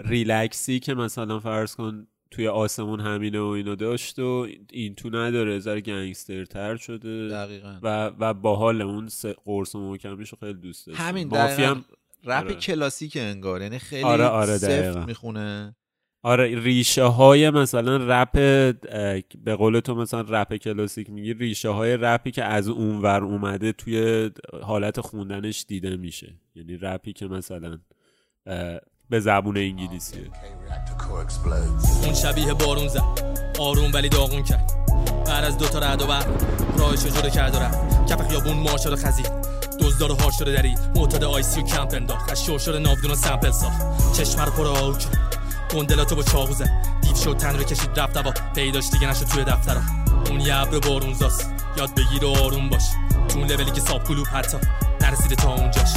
ریلکسی که مثلا فرض کن توی آسمون همینه و اینو داشت و این تو نداره ذره گنگسترتر شده. دقیقا. و و باحال اون سه قرص و رو خیلی دوست داشتم. همین مافی دقیقا. هم رپ آره. کلاسیک انگار یعنی خیلی آره، آره، سفت. می‌خونه. آره ریشه های مثلا رپ به قول تو مثلا رپ کلاسیک میگی ریشه های رپی که از اونور اومده توی حالت خوندنش دیده میشه. یعنی رپی که مثلا به زبون انگلیسیه اون شبیه بارون زد. آروم ولی داغون کرد. بعد از دوتا رد و برق راهشو جلو کرد و رفت. کف خیابون مارشا رو خزید. دزدار و هار شده درید. معتاد آیسی و کمپ انداخت. از شور شده ناودون و سمپل ساخت. چشم رو پر آهو کرد. گندلاتو با چاقو زد. دیو شد تن رو کشید رفت دوا پیداش دیگه نشد توی دفترا. اون یه ابر بارونزاست یاد بگیر و آروم باش. تو اون لولی که ساب کلوب حتی نرسیده تا اونجاش.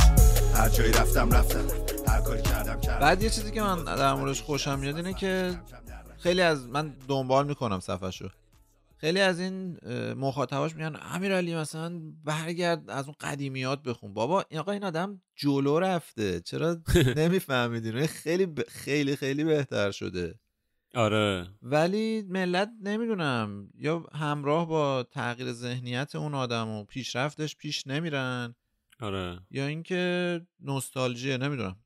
هر جایی رفتم رفتم. کاری کردم کردم. بعد یه چیزی که من در موردش خوشم میاد اینه که خیلی از من دنبال می‌کنم صفحشو خیلی از این مخاطباش میگن امیرعلی مثلا برگرد از اون قدیمیات بخون. بابا این آقا این آدم جلو رفته. چرا <laughs> نمیفهمیدین خیلی ب- خیلی خیلی بهتر شده. آره. ولی ملت نمی‌دونم. یا همراه با تغییر ذهنیت اون آدم و پیشرفتش پیش نمیرن. آره. یا اینکه نوستالژیه نمی‌دونم.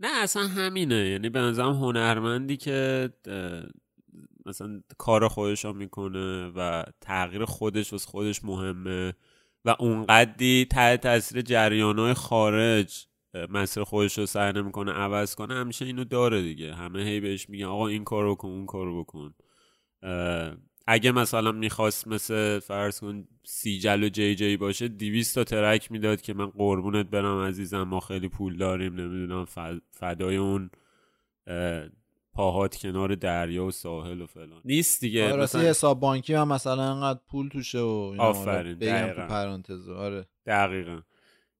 نه اصلا همینه. یعنی به نظرم هنرمندی که مثلا کار خودش رو می‌کنه و تغییر خودش واسه خودش مهمه و اونقدی تحت تاثیر جریانهای خارج مسیر خودش رو سعی نمی‌کنه عوض کنه همیشه اینو داره دیگه. همه هی بهش میگن آقا این کارو بکن اون کارو بکن. اگه مثلا می‌خواست مثل فرض کن سیجل و جی جی باشه دیویست تا ترک می‌داد که من قربونت برم عزیزم ما خیلی پول داریم نمی‌دونم فدای اون اه، پاهات کنار دریا و ساحل و فلان. نیست دیگه آره مثلا حساب بانکی هم مثلا انقدر پول توشه و اینا آفرین، تو دقیقاً. پرانتز آره. دقیقا.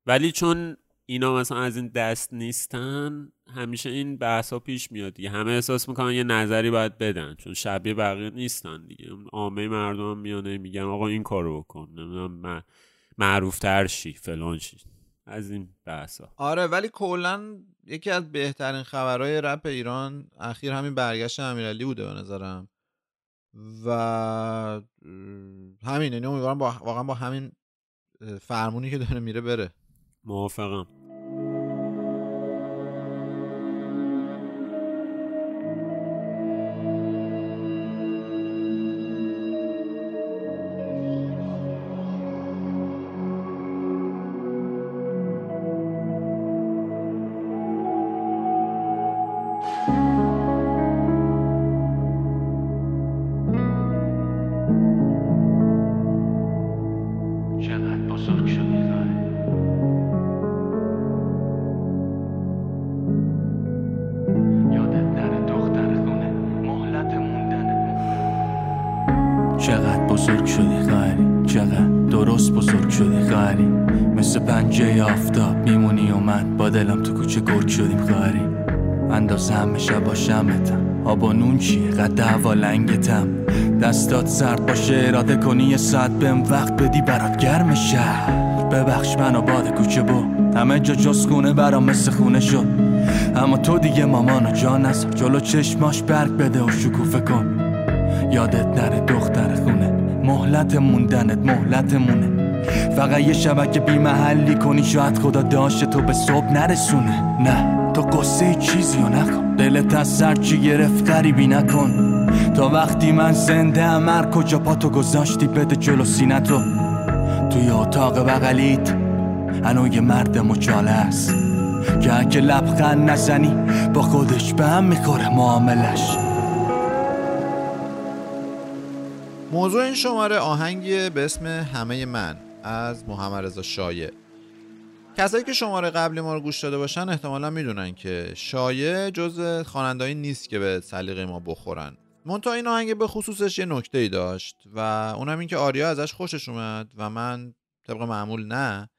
ولی چون اینا مثلا از این دست نیستن همیشه این بحث ها پیش میاد دیگه. همه احساس می‌کنن یه نظری باید بدن چون شبیه بقیه نیستن دیگه. عامه مردم میانه میگن آقا این کارو بکن نمی‌دونم معروف تر شی فلان شی. از این بحث ها آره ولی کلا یکی از بهترین خبرهای رپ ایران اخیر همین برگشت امیرعلی بوده به نظرم. و همین یعنی امیدوارم با واقعا با همین فرمونی که داره میره بره. موافقم چقدر دعوا لنگتم دستات سرد باشه اراده کنی یه ساعت بهم وقت بدی برات گرم شهر. ببخش منو باد کوچه با همه جا جز خونه برام مثل خونه شد. اما تو دیگه مامانو جا نذار جلو چشماش برگ بده و شکوفه کن. یادت نره دختر خونه. مهلت موندنت مهلت مونه. فقط یه شبکه بی محلی کنی شاید خدا داشته تو به صبح نرسونه. نه تو قصه چیزی رو نکن. دلت از سر چی گرفت غریبی نکن. تا وقتی من زنده امر کجا پاتو گذاشتی بده جلو سینتو توی اتاق بغلیت هنو یه مرد مچاله است. که اگه لبخند نزنی با خودش به هم می‌خوره معاملش. موضوع این شماره آهنگی به اسم همه من از محمد رضا شایع. کسایی که شماره قبلی ما رو گوش داده باشن احتمالا می‌دونن که شایع جز خوانندهایی نیست که به سلیقه ما بخورن. منتها این آهنگ به خصوصش یه نکته ای داشت و اونم این که آریا ازش خوشش اومد و من طبق معمول نه.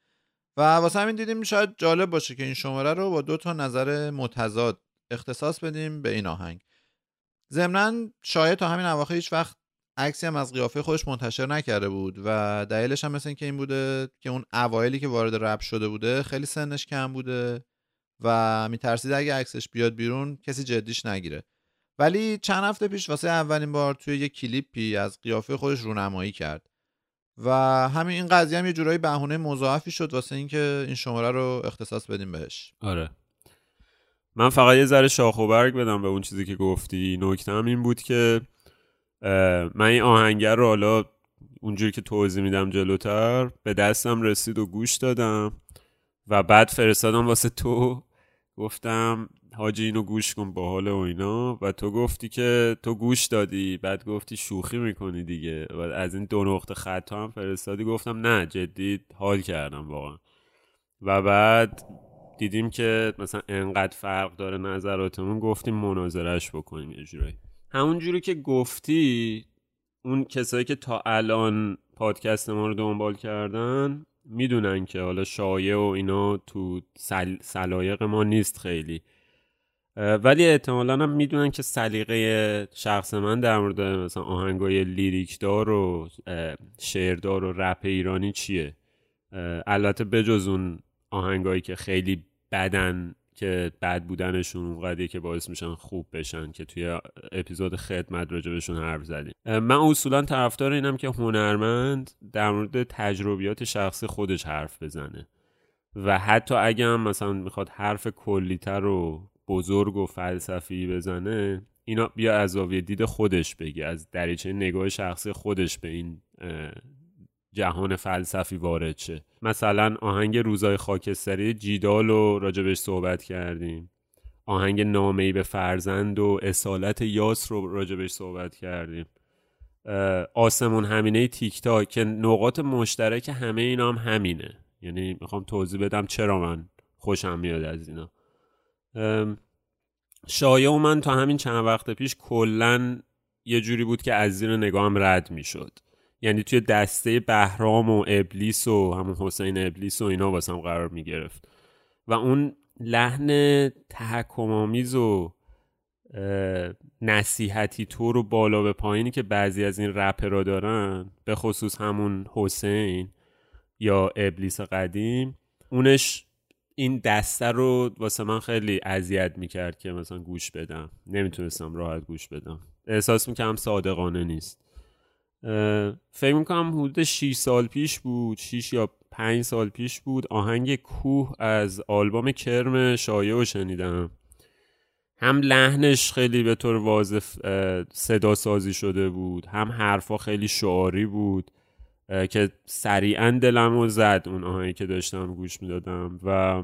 و واسه همین دیدیم شاید جالب باشه که این شماره رو با دو تا نظر متضاد اختصاص بدیم به این آهنگ. ضمنا شاید تا همین اواخر هیچ وقت عکسی هم از قیافه خودش منتشر نکرده بود و دلیلش هم مثل این که این بوده که اون اوایلی که وارد رپ شده بوده خیلی سنش کم بوده و میترسید اگه عکسش بیاد بیرون کسی جدیش نگیره. ولی چند هفته پیش واسه اولین بار توی یه کلیپی از قیافه خودش رونمایی کرد. و همین این قضیه هم یه جورایی بهونه مضاعفی شد واسه اینکه این شماره رو اختصاص بدیم بهش. آره. من فقط یه ذره شاخ و برگ بدم به اون چیزی که گفتی. نکته هم این بود که من این آهنگر رو حالا اونجوری که توضیح میدم جلوتر به دستم رسید و گوش دادم و بعد فرستادم واسه تو. گفتم حاجی اینو گوش کن با حال و اینا. و تو گفتی که تو گوش دادی بعد گفتی شوخی می‌کنی دیگه. و از این دو نقطه خط هم فرستادی گفتم نه جدی حال کردم واقعا. و بعد دیدیم که مثلا انقدر فرق داره نظراتمون گفتیم مناظرش بکنیم یه جورایی. همون جوری که گفتی اون کسایی که تا الان پادکست ما رو دنبال کردن می‌دونن که حالا شایع و اینا تو سل... سلایق ما نیست خیلی. ولی احتمالا هم می‌دونن که سلیقه شخص من در مورد مثلا آهنگای لیریک دار و شعردار و رپ ایرانی چیه؟ البته بجز اون آهنگایی که خیلی بدن که بد بودنشون اونقدری که باعث میشن خوب بشن که توی اپیزود خدمت راجبشون حرف زدیم. من اصولا طرفدار اینم که هنرمند در مورد تجربیات شخصی خودش حرف بزنه. و حتی اگه هم مثلا می‌خواد حرف کلیتر و بزرگ و فلسفی بزنه اینا بیا از زاویه دید خودش بگه از دریچه نگاه شخصی خودش به این جهان فلسفی وارد شه. مثلا آهنگ روزای خاکستری جیدال رو راجبش صحبت کردیم. آهنگ نامه‌ای به فرزند و اصالت یاس رو راجبش صحبت کردیم. آسمون همینه تیک تاک که نقاط مشترک همه اینا هم همینه. یعنی می‌خوام توضیح بدم چرا من خوشم میاد از اینا. شایع و من تا همین چند وقت پیش کلا یه جوری بود که از زیر نگاهم رد می‌شد. یعنی توی دسته بهرام و ابلیس و همون حسین ابلیس و اینا واسم قرار می‌گرفت. و اون لحن تحکم آمیز و نصیحتی تو رو بالا به پایینی که بعضی از این رپرها دارن به خصوص همون حسین یا ابلیس قدیم اونش این دسته رو واسه من خیلی اذیت می‌کرد که مثلا گوش بدم. نمی‌تونستم راحت گوش بدم. احساس می‌کنم صادقانه نیست. فکر می‌کنم حدود 6 سال پیش بود 6 یا 5 سال پیش بود آهنگ کوه از آلبوم کرم شایع رو شنیدم. هم لحنش خیلی به طور واضح صدا سازی شده بود هم حرفا خیلی شعاری بود. که سریعا دلم رو زد اون آهنگی که داشتم گوش می‌دادم و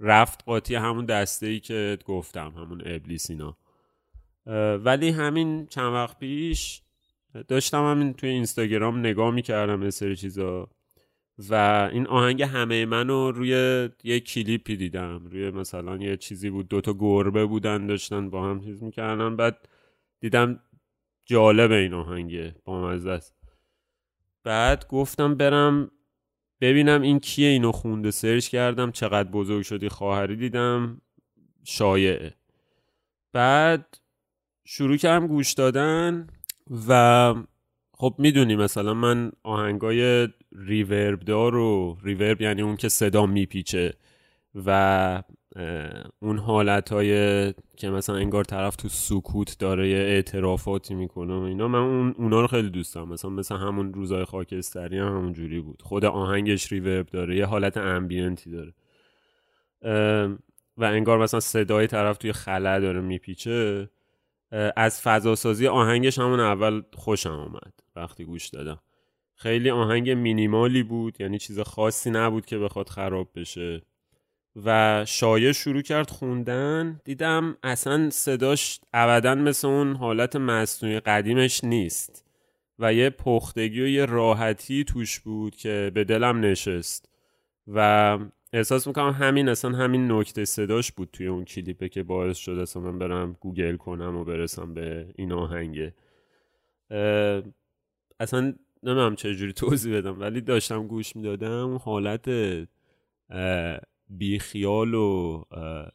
رفت قاطی همون دسته ای که گفتم همون ابلیس اینا. ولی همین چند وقت پیش داشتم همین توی اینستاگرام نگاه می‌کردم یه سری چیزا و این آهنگ همه منو روی یه کلیپی دیدم. روی مثلا یه چیزی بود دوتا گربه بودن داشتن با هم چیز می‌کردن. بعد دیدم جالب این آهنگه با مزه است. بعد گفتم برم ببینم این کیه اینو خونده. سرچ کردم چقدر بزرگ شدی خواهری دیدم. شایعه. بعد شروع کردم گوش دادن و خب می‌دونی مثلا من آهنگای ریورب دار و ریورب یعنی اون که صدا میپیچه و اون حالت های که مثلا انگار طرف تو سکوت داره یه اعترافاتی می‌کنه و اینا من اون اونا رو خیلی دوست دارم. مثلا مثلا همون روزای خاکستری هم همون جوری بود. خود آهنگش ریورب داره یه حالت امبینتی داره. و انگار مثلا صدای طرف توی خلا داره میپیچه. از فضاسازی آهنگش همون اول خوشم آمد وقتی گوش دادم. خیلی آهنگ مینیمالی بود یعنی چیز خاصی نبود که بخواد خراب بشه. و شایع شروع کرد خوندن. دیدم اصلا صداش ابدا مثل اون حالت مصنوعی قدیمش نیست و یه پختگی و یه راحتی توش بود که به دلم نشست. و احساس می‌کنم همین اصلا همین نکته صداش بود توی اون کلیپه که باعث شد اصلا من برم گوگل کنم و برسم به این آهنگه اصلا نمیم چجوری <laughs> توضیح بدم ولی داشتم گوش می‌دادم حالت بیخیال و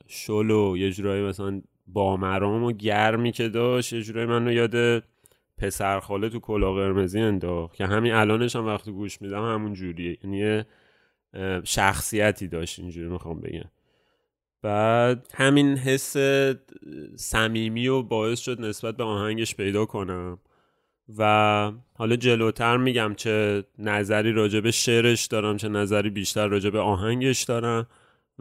شل و یه جورایی مثلا بامرام و گرمی که داشت یه جورایی منو یاد پسر خاله تو کلا قرمزی انداخت که همین الانش هم وقتی گوش میدم همون جوریه. یعنی شخصیتی داشت اینجوری می‌خوام بگم. بعد همین حس صمیمی و باعث شد نسبت به آهنگش پیدا کنم. و حالا جلوتر میگم چه نظری راجع به شعرش دارم چه نظری بیشتر راجع به آهنگش دارم.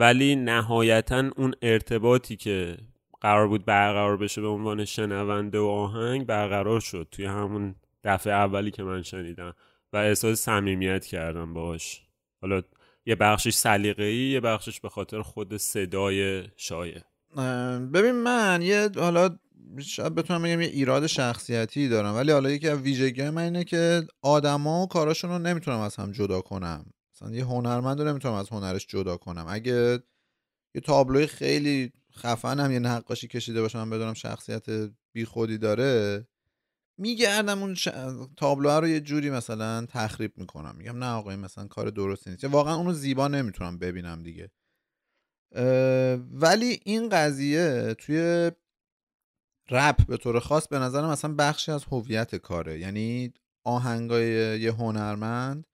ولی نهایتا اون ارتباطی که قرار بود برقرار بشه به عنوان شنونده و آهنگ برقرار شد توی همون دفعه اولی که من شنیدم و احساس صمیمیت کردم باش حالا یه بخشش سلیقه‌ای یه بخشش به خاطر خود صدای شایع. ببین من یه حالا شاید بتونم بگم یه ایراد شخصیتی دارم ولی حالا یکی از ویژگی من اینه که آدما و کاراشون رو نمی‌تونم از هم جدا کنم. مثلا یه هنرمند رو نمی‌تونم از هنرش جدا کنم. اگه یه تابلوی خیلی خفن هم یه نقاشی کشیده باشم بدونم شخصیت بیخودی داره میگردم اون ش... تابلوها رو یه جوری مثلا تخریب می‌کنم. میگم نه آقای مثلا کار درستی نیست. واقعا اونو زیبا نمی‌تونم ببینم دیگه. ولی این قضیه توی رپ به طور خاص به نظرم مثلا بخشی از هویت کاره. یعنی آهنگای یه هنرمند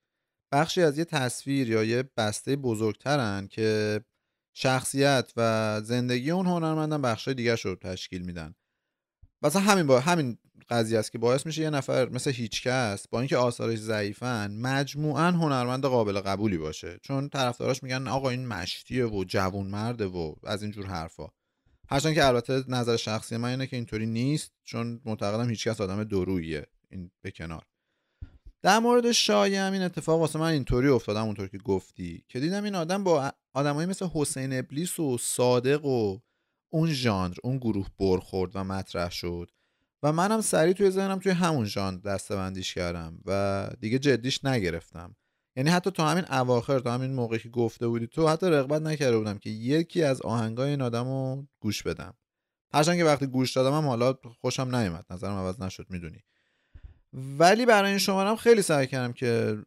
بخشی از یه تصویر یا یه بسته بزرگترن که شخصیت و زندگی اون هنرمندن بخشای دیگه رو تشکیل میدن. مثلا همین با همین قضیه است که باعث میشه یه نفر مثل هیچکس با اینکه آثارش ضعیفن مجموعا هنرمند قابل قبولی باشه. چون طرفداراش میگن آقا این مشتیه و جوون مرده و از اینجور حرفا. هرچند که البته نظر شخصی من اینه که اینطوری نیست چون معتقدم هیچکس آدم درویه این به کنار. در مورد شایع هم این اتفاق واسه من اینطوری افتادم اونطور که گفتی که دیدم این آدم با آدمایی مثل حسین ابلیس و صادق و اون ژانر اون گروه برخورد و مطرح شد و منم سریع توی ذهنم توی همون ژانر دستبندیش کردم و دیگه جدیش نگرفتم. یعنی حتی تو همین اواخر تا همین موقعی که گفته بودی تو حتی رغبت نکرده بودم که یکی از آهنگای این آدم رو گوش بدم. هرچند که وقتی گوش دادم هم حالا خوشم نیومد نظرم عوض نشد می‌دونی. ولی برای این شمارم خیلی سعی کردم که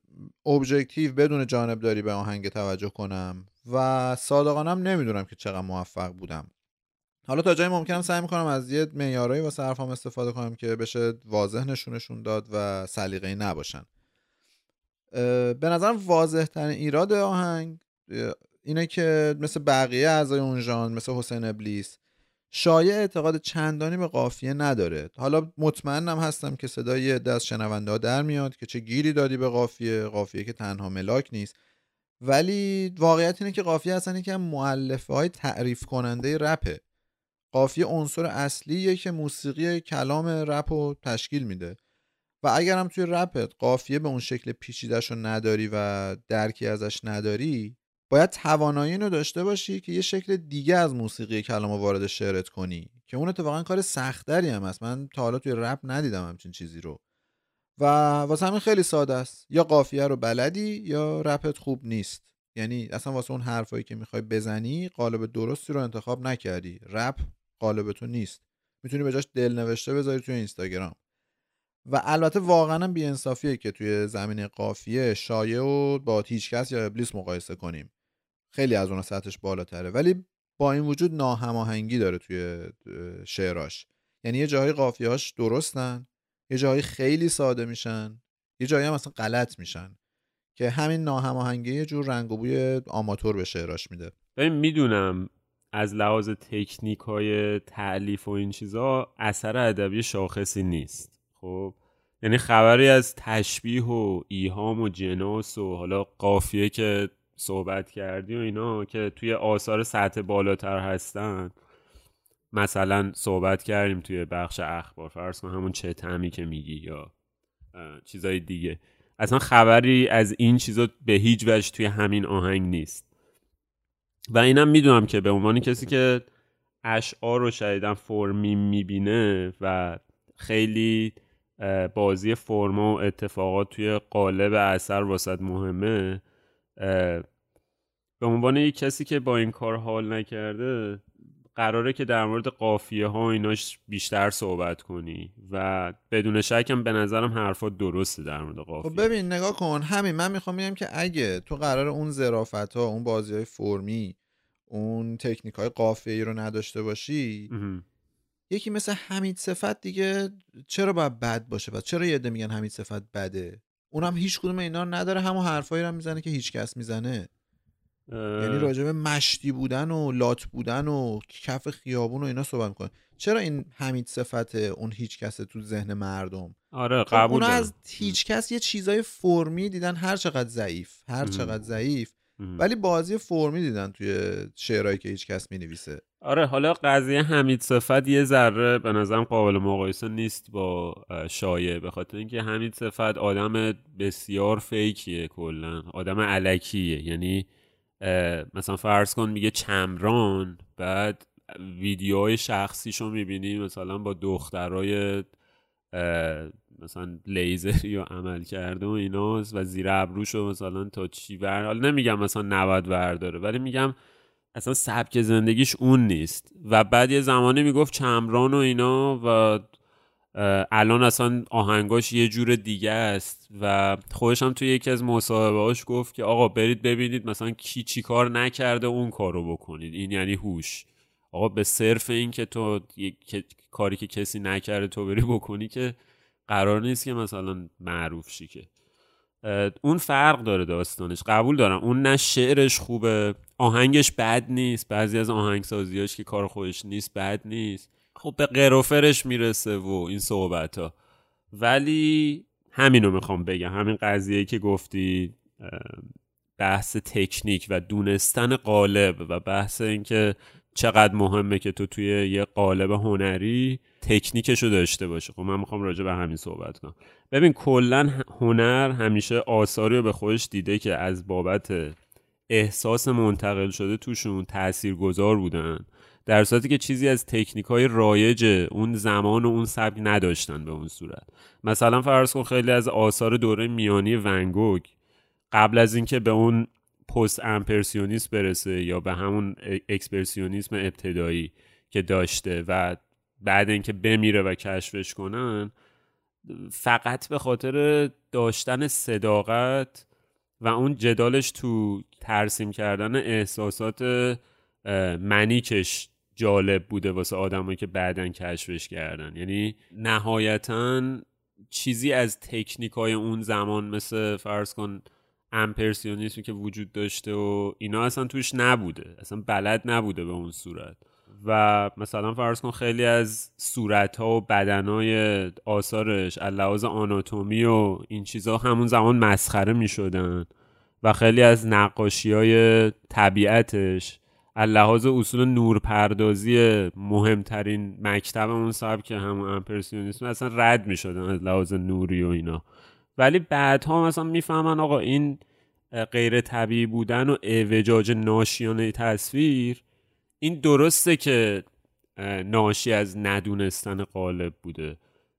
ابجکتیو بدون جانب داری به آهنگ توجه کنم و صادقانم نمی‌دونم که چقدر موفق بودم. حالا تا جایی ممکنم سعی می‌کنم از یه معیارایی واسه حرفام استفاده کنم که بشه واضح نشونشون داد و سلیقه‌ای نباشن. به نظرم واضح ترین ایراد آهنگ اینه که مثل بقیه اعضای اون ژانر مثل حسین ابلیس شایع اعتقاد چندانی به قافیه نداره. حالا مطمئنم هستم که صدای دست شنونده در میاد که چه گیری دادی به قافیه. قافیه که تنها ملاک نیست. ولی واقعیت اینه که قافیه اصلا یکی مؤلفه های تعریف کننده رپه. قافیه عنصر اصلیه که موسیقی کلام رپ رو تشکیل میده. و اگرم توی رپت قافیه به اون شکل پیچیدش رو نداری و درکی ازش نداری باید توانایی رو داشته باشی که یه شکل دیگه از موسیقی کلام وارد شعرت کنی که اون اتفاقا کار سختری هم هست. من تا حالا توی رپ ندیدم همچین چیزی رو. و واسه همین خیلی ساده است. یا قافیه رو بلدی یا رپت خوب نیست. یعنی اصلا واسه اون حرفایی که می‌خوای بزنی قالب درستی رو انتخاب نکردی. رپ قالب تو نیست. می‌تونی به جاش دل نوشته بذاری توی اینستاگرام. و البته واقعا بیانصافیه که توی زمین قافیه شایع و با هیچکس یا ابلیس مقایسه کنیم. خیلی از اون سطحش بالاتره. ولی با این وجود ناهماهنگی داره توی شعراش. یعنی یه جایی قافیهاش درستن یه جایی خیلی ساده میشن یه جایی هم اصلا غلط میشن که همین ناهماهنگی یه جور رنگ و بوی آماتور به شعراش میده. ببین می‌دونم از لحاظ تکنیک های تعلیف و این چیزا اثر ادبی شاخصی نیست. خب؟ یعنی خبری از تشبیه و ایهام و جناس و حالا قافیه که صحبت کردی و اینا که توی آثار سطح بالاتر هستن. مثلا صحبت کردیم توی بخش اخبار. فرض کن همون چه تعمی که میگی یا چیزای دیگه. اصلا خبری از این چیزا به هیچ وجه توی همین آهنگ نیست. و اینم می‌دونم که به عنوان کسی که اشعار رو شدیدن فرمی می‌بینه و خیلی بازی فرما و اتفاقات توی قالب اثر واسط مهمه به عنوان یک کسی که با این کار حال نکرده قراره که در مورد قافیه ها و ایناش بیشتر صحبت کنی و بدون شکم به نظرم حرفات درسته در مورد قافیه. خب ببین نگاه کن. همین من می‌خوام بگم که اگه تو قرار اون ظرافت ها اون بازی های فرمی اون تکنیک های قافیه رو نداشته باشی یکی مثل حمید صفت دیگه چرا باید بد باشه؟ و چرا یه میگن حمید صفت بده؟ اونم هیچ کدوم اینا رو نداره. همون حرفایی رو می‌زنه که هیچ کس می‌زنه. یعنی راجب مشتی بودن و لات بودن و کف خیابون و اینا صحبت می‌کنه چرا این حمید صفت اون هیچ کسه تو ذهن مردم؟ آره خب قبول اونا از هیچ کس یه چیزای فرمی دیدن هر چقدر ضعیف هر چقدر ضعیف ولی بازی فرمی دیدن توی شعرهایی که هیچ کس می‌نویسه. آره حالا قضیه حمید صفت یه ذره به نظرم قابل مقایسه نیست با شایع به خاطر اینکه حمید صفت آدم بسیار فیکیه کلا. آدم علکیه. یعنی مثلا فرض کن میگه چمران بعد ویدیوهای شخصیشو می‌بینی مثلا با دخترای مثلا لیزری و عمل کرده و ایناست و زیر ابروشو مثلا تا چی ور حالا نمیگم مثلا 90 داره ولی میگم اصلا سبک زندگیش اون نیست. و بعد یه زمانی می‌گفت چمران و اینا و الان اصلا آهنگاش یه جور دیگه است و خودش هم توی یکی از مصاحبه گفت که آقا برید ببینید مثلا کی چی کار نکرده اون کارو بکنید. این یعنی هوش. آقا به صرف این که تو کاری که کسی نکرده تو بری بکنی که قرار نیست که مثلا معروف شی که. اون فرق داره داستانش. قبول دارم. اون نه شعرش خوبه. آهنگش بد نیست. بعضی از آهنگسازیاش که کار خودش نیست بد نیست. خب به قروفرش می‌رسه و این صحبت ها ولی همینو می‌خوام بگم. همین قضیه که گفتی بحث تکنیک و دونستن قالب و بحث اینکه چقدر مهمه که تو توی یه قالب هنری تکنیکشو داشته باشه خب من می‌خوام راجع به همین صحبت کنم. ببین کلا هنر همیشه آثاری رو به خودش دیده که از بابت احساس منتقل شده توشون تأثیر گذار بودن. در صورتی که چیزی از تکنیک های رایج اون زمان و اون سبک نداشتن به اون صورت. مثلا فرض کن خیلی از آثار دوره میانی ونگوگ قبل از اینکه به اون پست امپرسیونیسم برسه یا به همون اکسپرسیونیسم ابتدایی که داشته و بعد اینکه بمیره و کشفش کنن فقط به خاطر داشتن صداقت و اون جدالش تو ترسیم کردن احساسات منیکش جالب بوده واسه آدمایی که بعدا کشفش کردن. یعنی نهایتا چیزی از تکنیک های اون زمان مثل فرض کن امپرسیونیسمی که وجود داشته و اینا اصلا توش نبوده. اصلا بلد نبوده به اون صورت. و مثلا فرض کن خیلی از صورت ها و بدن های آثارش لحاظ آناتومی و این چیزها همون زمان مسخره می شدن و خیلی از نقاشی های طبیعتش لحاظ اصول نورپردازی مهمترین مکتب اون که همون امپرسیونیسم اصلا رد می شدن از لحاظ نوری و اینا. ولی بعدها مثلا می‌فهمن آقا این غیر طبیعی بودن و اعوجاج ناشیانه تصویر این درسته که ناشی از ندونستن قالب بوده.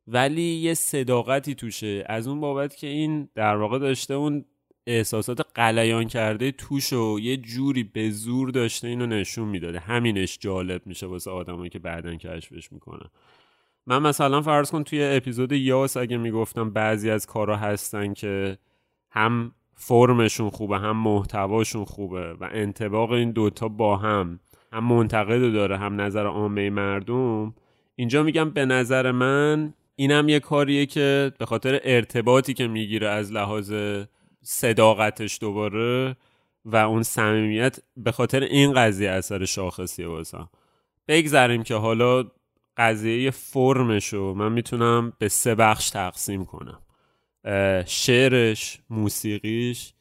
ولی یه صداقتی توشه. از اون بابت که این در واقع داشته اون احساسات قلیان کرده توش و یه جوری به زور داشته اینو نشون می‌داده. همینش جالب میشه واسه آدمایی که بعدا کشفش می‌کنن. من مثلا فرض کن توی اپیزود یاس اگه می‌گفتم بعضی از کارا هستن که هم فرمشون خوبه هم محتواشون خوبه و انتباق این دوتا با هم هم منتقد داره هم نظر عامه مردم. اینجا میگم به نظر من اینم یه کاریه که به خاطر ارتباطی که می‌گیره از لحاظ صداقتش دوباره و اون صمیمیت به خاطر این قضیه اثر شاخصیه واسم بگذریم که حالا قضیه فرمشو من می‌تونم به سه بخش تقسیم کنم. شعرش موسیقیش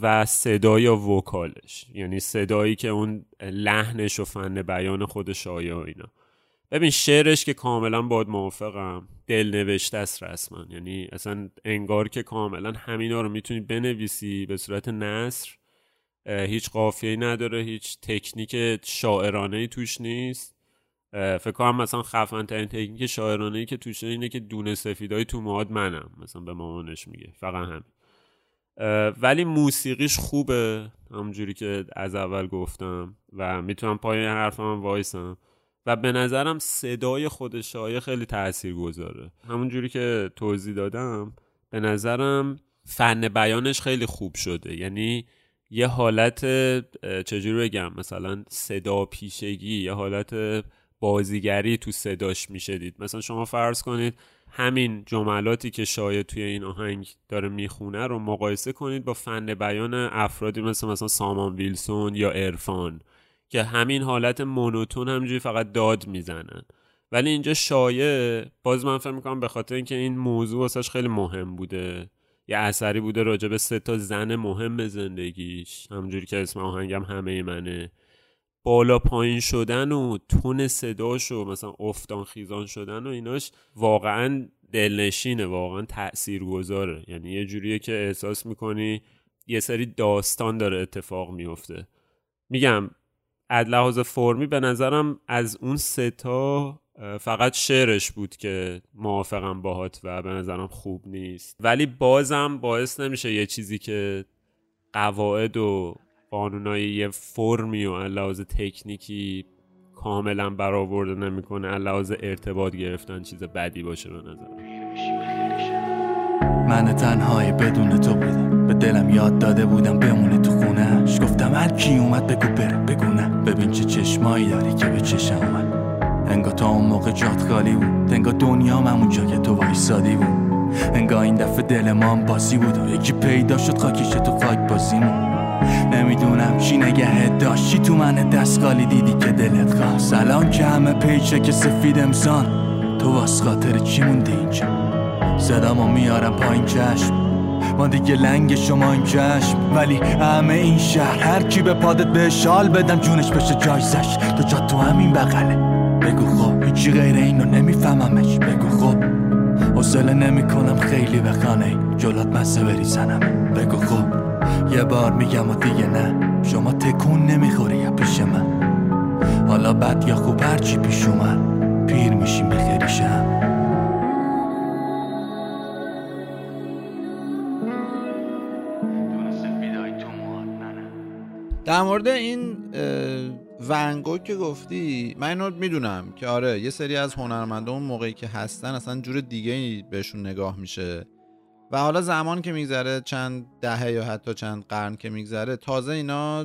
و صدای یا وکالش. یعنی صدایی که اون لحنش و فن بیان خود شایع و اینا. ببین شعرش که کاملا باد موافقم. دل نوشته است رسما. یعنی اصلا انگار که کاملا همینا رو می‌تونی بنویسی به صورت نصر هیچ قافیه نداره هیچ تکنیک شاعرانه ای توش نیست. فکر کنم مثلا خفن ترین تکنیک شاعرانه ای که توش اینه که دونه سفیدای تو مواد منم. مثلا به مامانش میگه. فقط همین. ولی موسیقیش خوبه. همونجوری که از اول گفتم. و می‌تونم پای حرفم وایسم. و به نظرم صدای خود شایع خیلی تأثیر گذاره همونجوری که توضیح دادم به نظرم فن بیانش خیلی خوب شده. یعنی یه حالت چجوری بگم؟ مثلا صدا پیشگی یه حالت بازیگری تو صداش می‌شدید مثلا شما فرض کنید همین جملاتی که شاید توی این آهنگ داره می‌خونه رو مقایسه کنید با فن بیان افرادی مثل مثلا سامان ویلسون یا ارفان که همین حالت مونوتون همجوری فقط داد می‌زنن ولی اینجا شایع باز من فکر می‌کنم به خاطر اینکه این موضوع واسش خیلی مهم بوده. یه اثری بوده راجع به سه تا زن مهم زندگیش. همجوری که اسم آهنگم همه منه. بالا پایین شدن و تون صداش و مثلا افتان خیزان شدن و ایناش واقعا دلنشینه واقعا تأثیر گذاره یعنی یه جوریه که احساس می‌کنی یه سری داستان داره اتفاق میفته میگم از لحاظ فرمی به نظرم از اون ستا فقط شعرش بود که موافقم باهات و به نظرم خوب نیست. ولی بازم باعث نمیشه یه چیزی که قواعد و قانونای یه فرمی و لحاظ تکنیکی کاملا برآورده نمی‌کنه لحاظ ارتباط گرفتن چیز بدی باشه به نظر من تنهای بدون تو بودم. به دلم یاد داده بودم بمونه تو خونهش گفتم هر کی اومد بگو بره. بگو نه. ببین چه چشمایی داری که به چشم اومد. انگا تا اون موقع جات خالی بود. انگا دنیا همونجا که تو وایسادی بود. انگا این دفعه دل ما بازی بود. و یکی پیدا شد خاکیش تو خاک بازیمون نمی‌دونم چی نگه داشتی تو من دستگالی دیدی که دلت خواست. الان که همه پیچه که سفید امسان. تو واس خاطر چی موندی اینجا؟ صدامو میارم پایین چشم. ما دیگه لنگ شما این چشم ولی همه این شهر هر کی به پادت به شال بدم جونش بشه جایزش تو جا تو همین بغله. بگو خب هیچی غیر اینو نمیفهممش. بگو خب حوصله نمی‌کنم خیلی به خانه جلات مزه بریزنم. بگو خب یه بار میگم و دیگه نه. شما تکون نمی‌خوری یا پیش من؟ حالا بد یا خوب هرچی پیش اومد پیر میشیم به خیریشم در مورد این ونگو که گفتی من اینو می‌دونم که آره یه سری از هنرمندان اون موقعی که هستن اصلا جور دیگه بهشون نگاه میشه. و حالا زمان که میگذره چند دهه یا حتی چند قرن که میگذره تازه اینا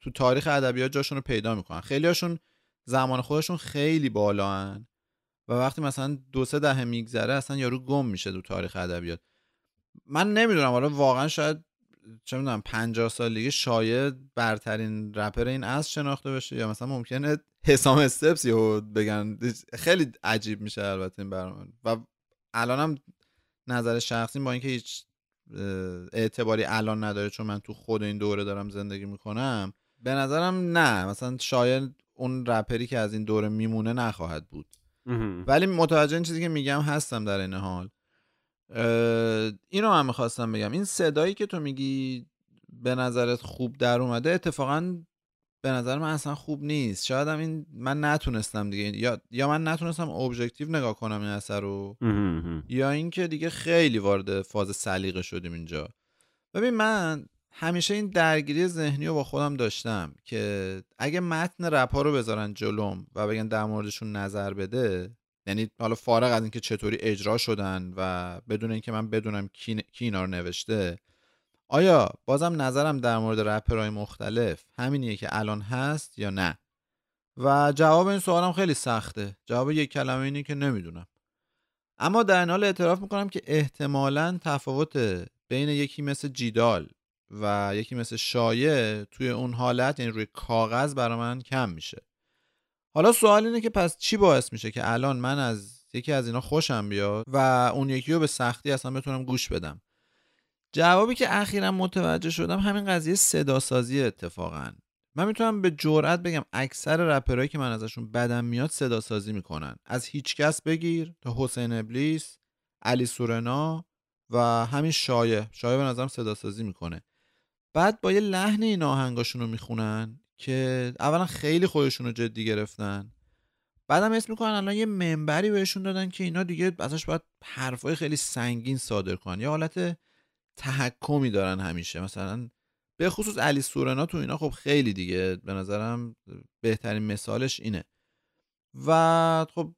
تو تاریخ ادبیات جاشون رو پیدا می‌کنن. خیلی هاشون زمان خودشون خیلی بالا و وقتی مثلا دو سه دهه میگذره اصلا یارو گم میشه تو تاریخ ادبیات. من نمی‌دونم حالا واقعا شاید چه می‌دونم 50 سالگی شاید برترین رپر این از شناخته بشه یا مثلا ممکنه حسام استپس یهو بگن. خیلی عجیب میشه البته این برنامه. و الانم نظر شخصی با اینکه هیچ اعتباری الان نداره چون من تو خود این دوره دارم زندگی می‌کنم به نظرم نه. مثلا شاید اون رپری که از این دوره میمونه نخواهد بود. ولی متوجه این چیزی که میگم هستم در این حال. اینو هم می‌خواستم بگم. این صدایی که تو میگی به نظرت خوب در اومده اتفاقا به نظر من اصلا خوب نیست. شاید هم این من نتونستم دیگه. یا یا من نتونستم objective نگاه کنم این اثر رو یا اینکه دیگه خیلی وارد فاز سلیقه شدیم اینجا. ببین من همیشه این درگیری ذهنی رو با خودم داشتم که اگه متن رپ ها رو بذارن جلوم و بگن در موردشون نظر بده یعنی حالا فارغ از اینکه چطوری اجرا شدن و بدون اینکه من بدونم کی, کی اینا رو نوشته آیا بازم نظرم در مورد رپرهای مختلف همینیه که الان هست یا نه؟ و جواب این سوالم خیلی سخته. جواب یک کلمه اینه که نمی‌دونم. اما در این حال اعتراف می‌کنم که احتمالا تفاوت بین یکی مثل جیدال و یکی مثل شایع توی اون حالت یعنی روی کاغذ برای من کم میشه. حالا سوال اینه که پس چی باعث میشه که الان من از یکی از اینا خوشم بیاد و اون یکی رو به سختی اصلا بتونم گوش بدم؟ جوابی که اخیرا متوجه شدم همین قضیه صدا سازی اتفاقا. من می‌تونم به جرئت بگم اکثر رپرهایی که من ازشون بدم میاد صدا سازی می‌کنن. از هیچکس بگیر تا حسین ابلیس علی سورنا و همین شایع. شایع به نظرم صدا سازی می‌کنه. بعد با یه لحن این آهنگاشون رو می‌خونن. که اولا خیلی خودشون رو جدی گرفتن. بعدم اسم می‌کنن الان یه منبری بهشون دادن که اینا دیگه ازش باید حرفای خیلی سنگین صادر کنن. یه حالت تحکمی دارن همیشه. مثلا به خصوص علی سورنا تو اینا خب خیلی دیگه به نظرم بهترین مثالش اینه. و خب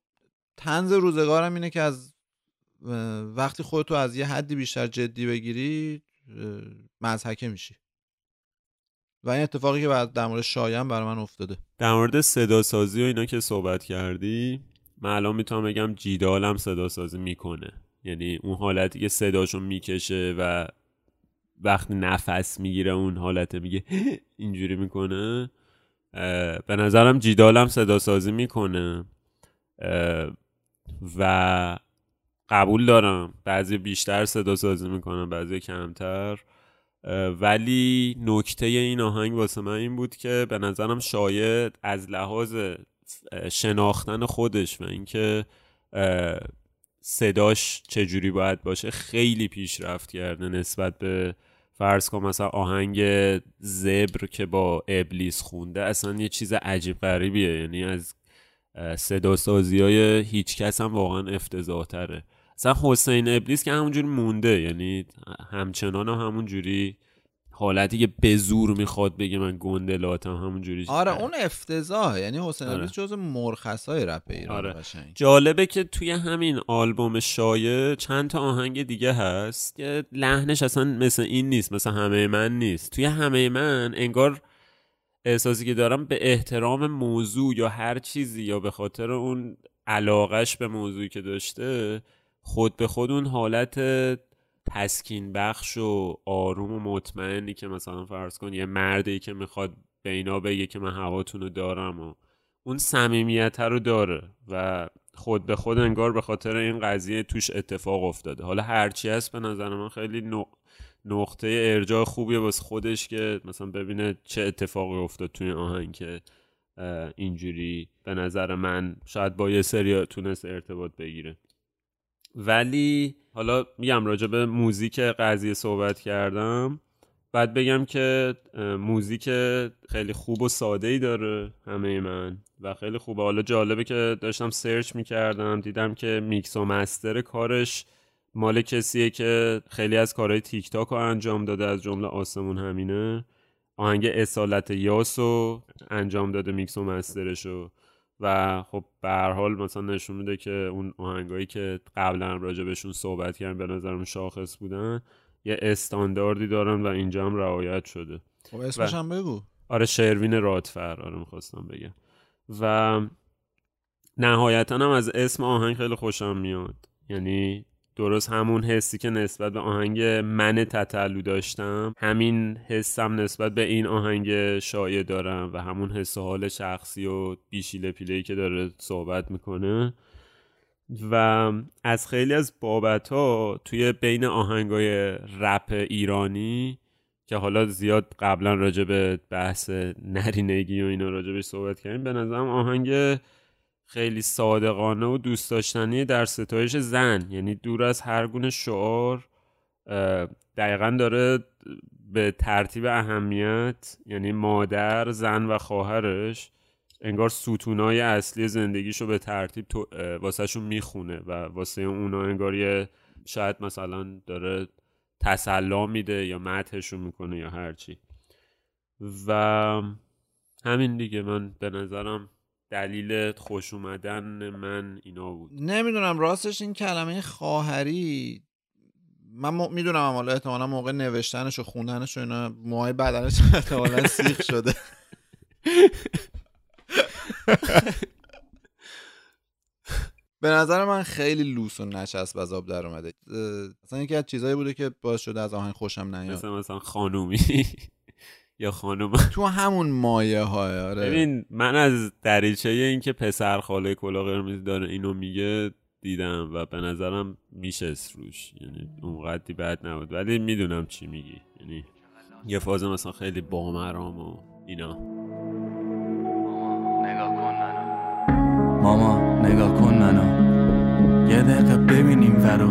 تنز روزگارم اینه که از وقتی خودتو از یه حدی بیشتر جدی بگیری مزحکه میشی. و این اتفاقی که بعد در مورد شایان برای من افتاده. در مورد صدا سازی و اینا که صحبت کردی من الان می‌تونم بگم جیدالم صدا سازی می‌کنه. یعنی اون حالتی که صداشو می‌کشه و وقتی نفس می‌گیره اون حالت میگه <gasps> اینجوری می‌کنه. به نظرم جیدالم صدا سازی می‌کنه. و قبول دارم. بعضی بیشتر صدا سازی می‌کنم بعضی کمتر. ولی نکته این آهنگ واسه من این بود که به نظرم شاید از لحاظ شناختن خودش و اینکه صداش چجوری باید باشه خیلی پیشرفت کرده نسبت به فرض کن مثلا آهنگ زبر که با ابلیس خونده اصلا یه چیز عجیب غریبیه یعنی از صدا سازی های هیچ کس هم واقعا افتضاح تره اصلا حسین ابلیس که همونجوری مونده یعنی همچنان هم همون جوری حالتی که به زور می‌خواد بگه من گندلاتم همون جوری آره اون افتضاح یعنی حسین آره. ابلیس جز مرخصای رپ ایران آره. جالبه که توی همین آلبوم شایع چند تا آهنگ دیگه هست که لحنش اصلا مثل این نیست مثل همه من نیست توی همه من انگار احساسی که دارم به احترام موضوع یا هر چیزی یا به خاطر اون علاقش به موضوعی که داشته خود به خود اون حالت تسکین بخش و آروم و مطمئنی که مثلا فرض کن یه مردی که می‌خواد به اینا بگه که من هواتون رو دارم و اون صمیمیت رو داره و خود به خود انگار به خاطر این قضیه توش اتفاق افتاده. حالا هرچی هست به نظر من خیلی نقطه ارجاع خوبیه واسه خودش که مثلا ببینه چه اتفاقی افتاد توی آهنگ که اینجوری به نظر من شاید با یه سری تونست ارتباط بگیره. ولی حالا میگم راجع به موزیک قضیه صحبت کردم بعد بگم که موزیک خیلی خوب و ساده ای داره همه من و خیلی خوبه. حالا جالبه که داشتم سرچ می‌کردم دیدم که میکس و master کارش مال کسیه که خیلی از کارهای تیک تاک رو انجام داده از جمله آسمون همینه. آهنگ اصالت یاسو انجام داده میکس و مسترشو. و خب به هر حال مثلا نشون میده که اون آهنگایی که قبلا راجع بهشون صحبت کردن به نظرم شاخص بودن یه استانداردی دارن و اینجا هم رعایت شده. خب اسمش هم بگو. آره شروین رادفر. آره می‌خواستم بگم. و نهایتا هم از اسم آهنگ خیلی خوشم میاد. یعنی درست همون حسی که نسبت به آهنگ من تتلو داشتم همین حسم نسبت به این آهنگ شایع دارم و همون حس حال شخصی و بیشیله پیلهی که داره صحبت می‌کنه. و از خیلی از بابت ها توی بین آهنگای رپ ایرانی که حالا زیاد قبلا راجع به بحث نرینگی و اینا راجع صحبت کردیم به نظرم آهنگ خیلی صادقانه و دوست داشتنی در ستایش زن. یعنی دور از هر گونه شعار دقیقا داره به ترتیب اهمیت یعنی مادر زن و خواهرش انگار ستونای اصلی زندگیشو به ترتیب واسهشون می‌خونه و واسه اونا انگار یه شاید مثلا داره تسلا میده یا متحشون می‌کنه یا هرچی. و همین دیگه. من به نظرم دلیل خوش اومدن من اینا بود. نمی‌دونم راستش این کلمه خواهری من م... می‌دونم حالا احتمالا موقع نوشتنش و خوندنش و اینا موهای بدنش <laughs> احتمالا سیخ شده. به نظر من خیلی لوس و نچسب از آب در اومده اصلا یکی از چیزایی بوده که باعث شده از آهنگ خوشم نیاد. مثلا مثلا خانومی. یا خانوم تو همون مایه های آره. ببین من از دریچه این که پسر خاله کلا قرمز داره اینو میگه دیدم و به نظرم میشه روش. یعنی اونقدی بد نبود. ولی می‌دونم چی میگی. یعنی یه فاز مثلا خیلی بامرام و اینا. نگاه کن منو. ماما نگاه کن منو. یه دقیقه ببینیم ورو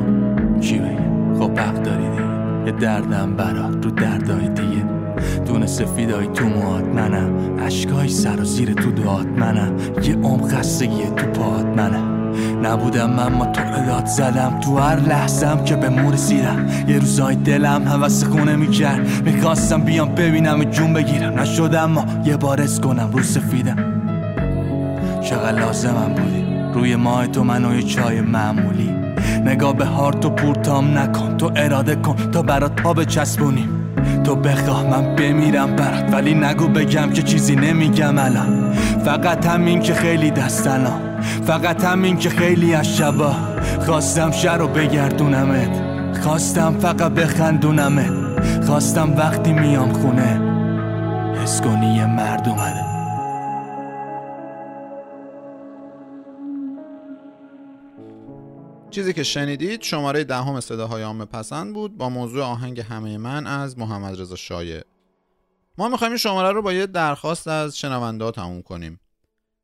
چی بگه خب حق داری دیگه یه دردم برات رو دردای دیگه. دونه سفیدای تو موات منم عشقای سر و زیر تو دعات منم یه عمق خستگی تو پات منم نبودم من ما داد زدم. تو هر لحظم که به مور رسیدم یه روزای دلم حوث خونه می‌کرد. می‌خواستم بیام ببینم جون بگیرم. نشدم ما یه بار کنم رو سفیدم. چقدر لازمم بودی؟ روی ماه تو منو یه چای معمولی. نگاه به هارت و پورتام نکن. تو اراده کن. تا برات پا بچسبونیم تو بخواه من بمیرم برات ولی نگو بگم که چیزی نمیگم الان. فقط همین که خیلی دستنا فقط همین که خیلی از شبا. خواستم شر رو بگردونمت. خواستم فقط بخندونمت. خواستم وقتی میام خونه. حس کنی یه مرد اومده. چیزی که شنیدید شماره دهم صداهای عام پسند بود با موضوع آهنگ همه من از محمد رضا شایع. ما می‌خوایم این شماره رو با یه درخواست از شنونده تموم کنیم.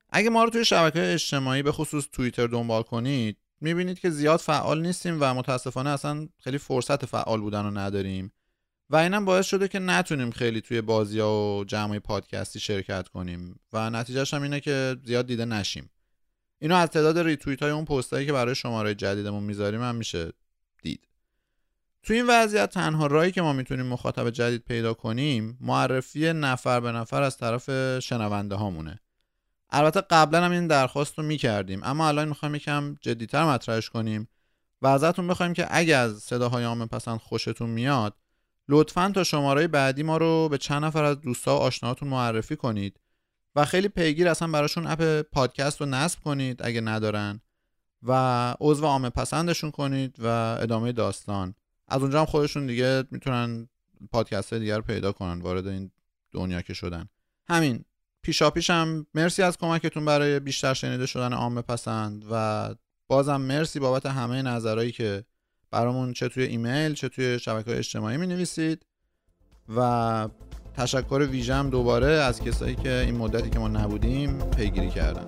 اگه ما رو توی شبکه اجتماعی به خصوص توییتر دنبال کنید می‌بینید که زیاد فعال نیستیم و متاسفانه اصلا خیلی فرصت فعال بودن رو نداریم و اینم باعث شده که نتونیم خیلی توی بازی ها و جمعی پادکستی شرکت کنیم و نتیجهش هم اینه که زیاد دیده نشیم. اینو از تعداد ریتویت های اون پستایی که برای شماره جدیدمون می‌ذاریم هم میشه دید. تو این وضعیت تنها راهی که ما می‌تونیم مخاطب جدید پیدا کنیم معرفی نفر به نفر از طرف شنونده هامونه. البته قبلا هم این درخواست رو می‌کردیم اما الان می‌خوایم یکم جدیتر مطرحش کنیم و ازتون بخوایم که اگر از صداهای عام پسند خوشتون میاد لطفا تا شماره بعدی ما رو به چند نفر از دوستا و آشناهاتون معرفی کنید و خیلی پیگیر اصلا براشون اپ پادکست رو نصب کنید اگه ندارن و عضو عام پسندشون کنید و ادامه داستان. از اونجا هم خودشون دیگه می‌تونن پادکست دیگر رو پیدا کنن وارد این دنیا که شدن. همین. پیشا پیشم مرسی از کمکتون برای بیشتر شنیده شدن عام پسند و بازم مرسی بابت همه نظرهایی که برامون چه توی ایمیل چه توی شبکه اجتماعی می نویسید و تشکر ویژم دوباره از کسایی که این مدتی که ما نبودیم پیگیری کردن.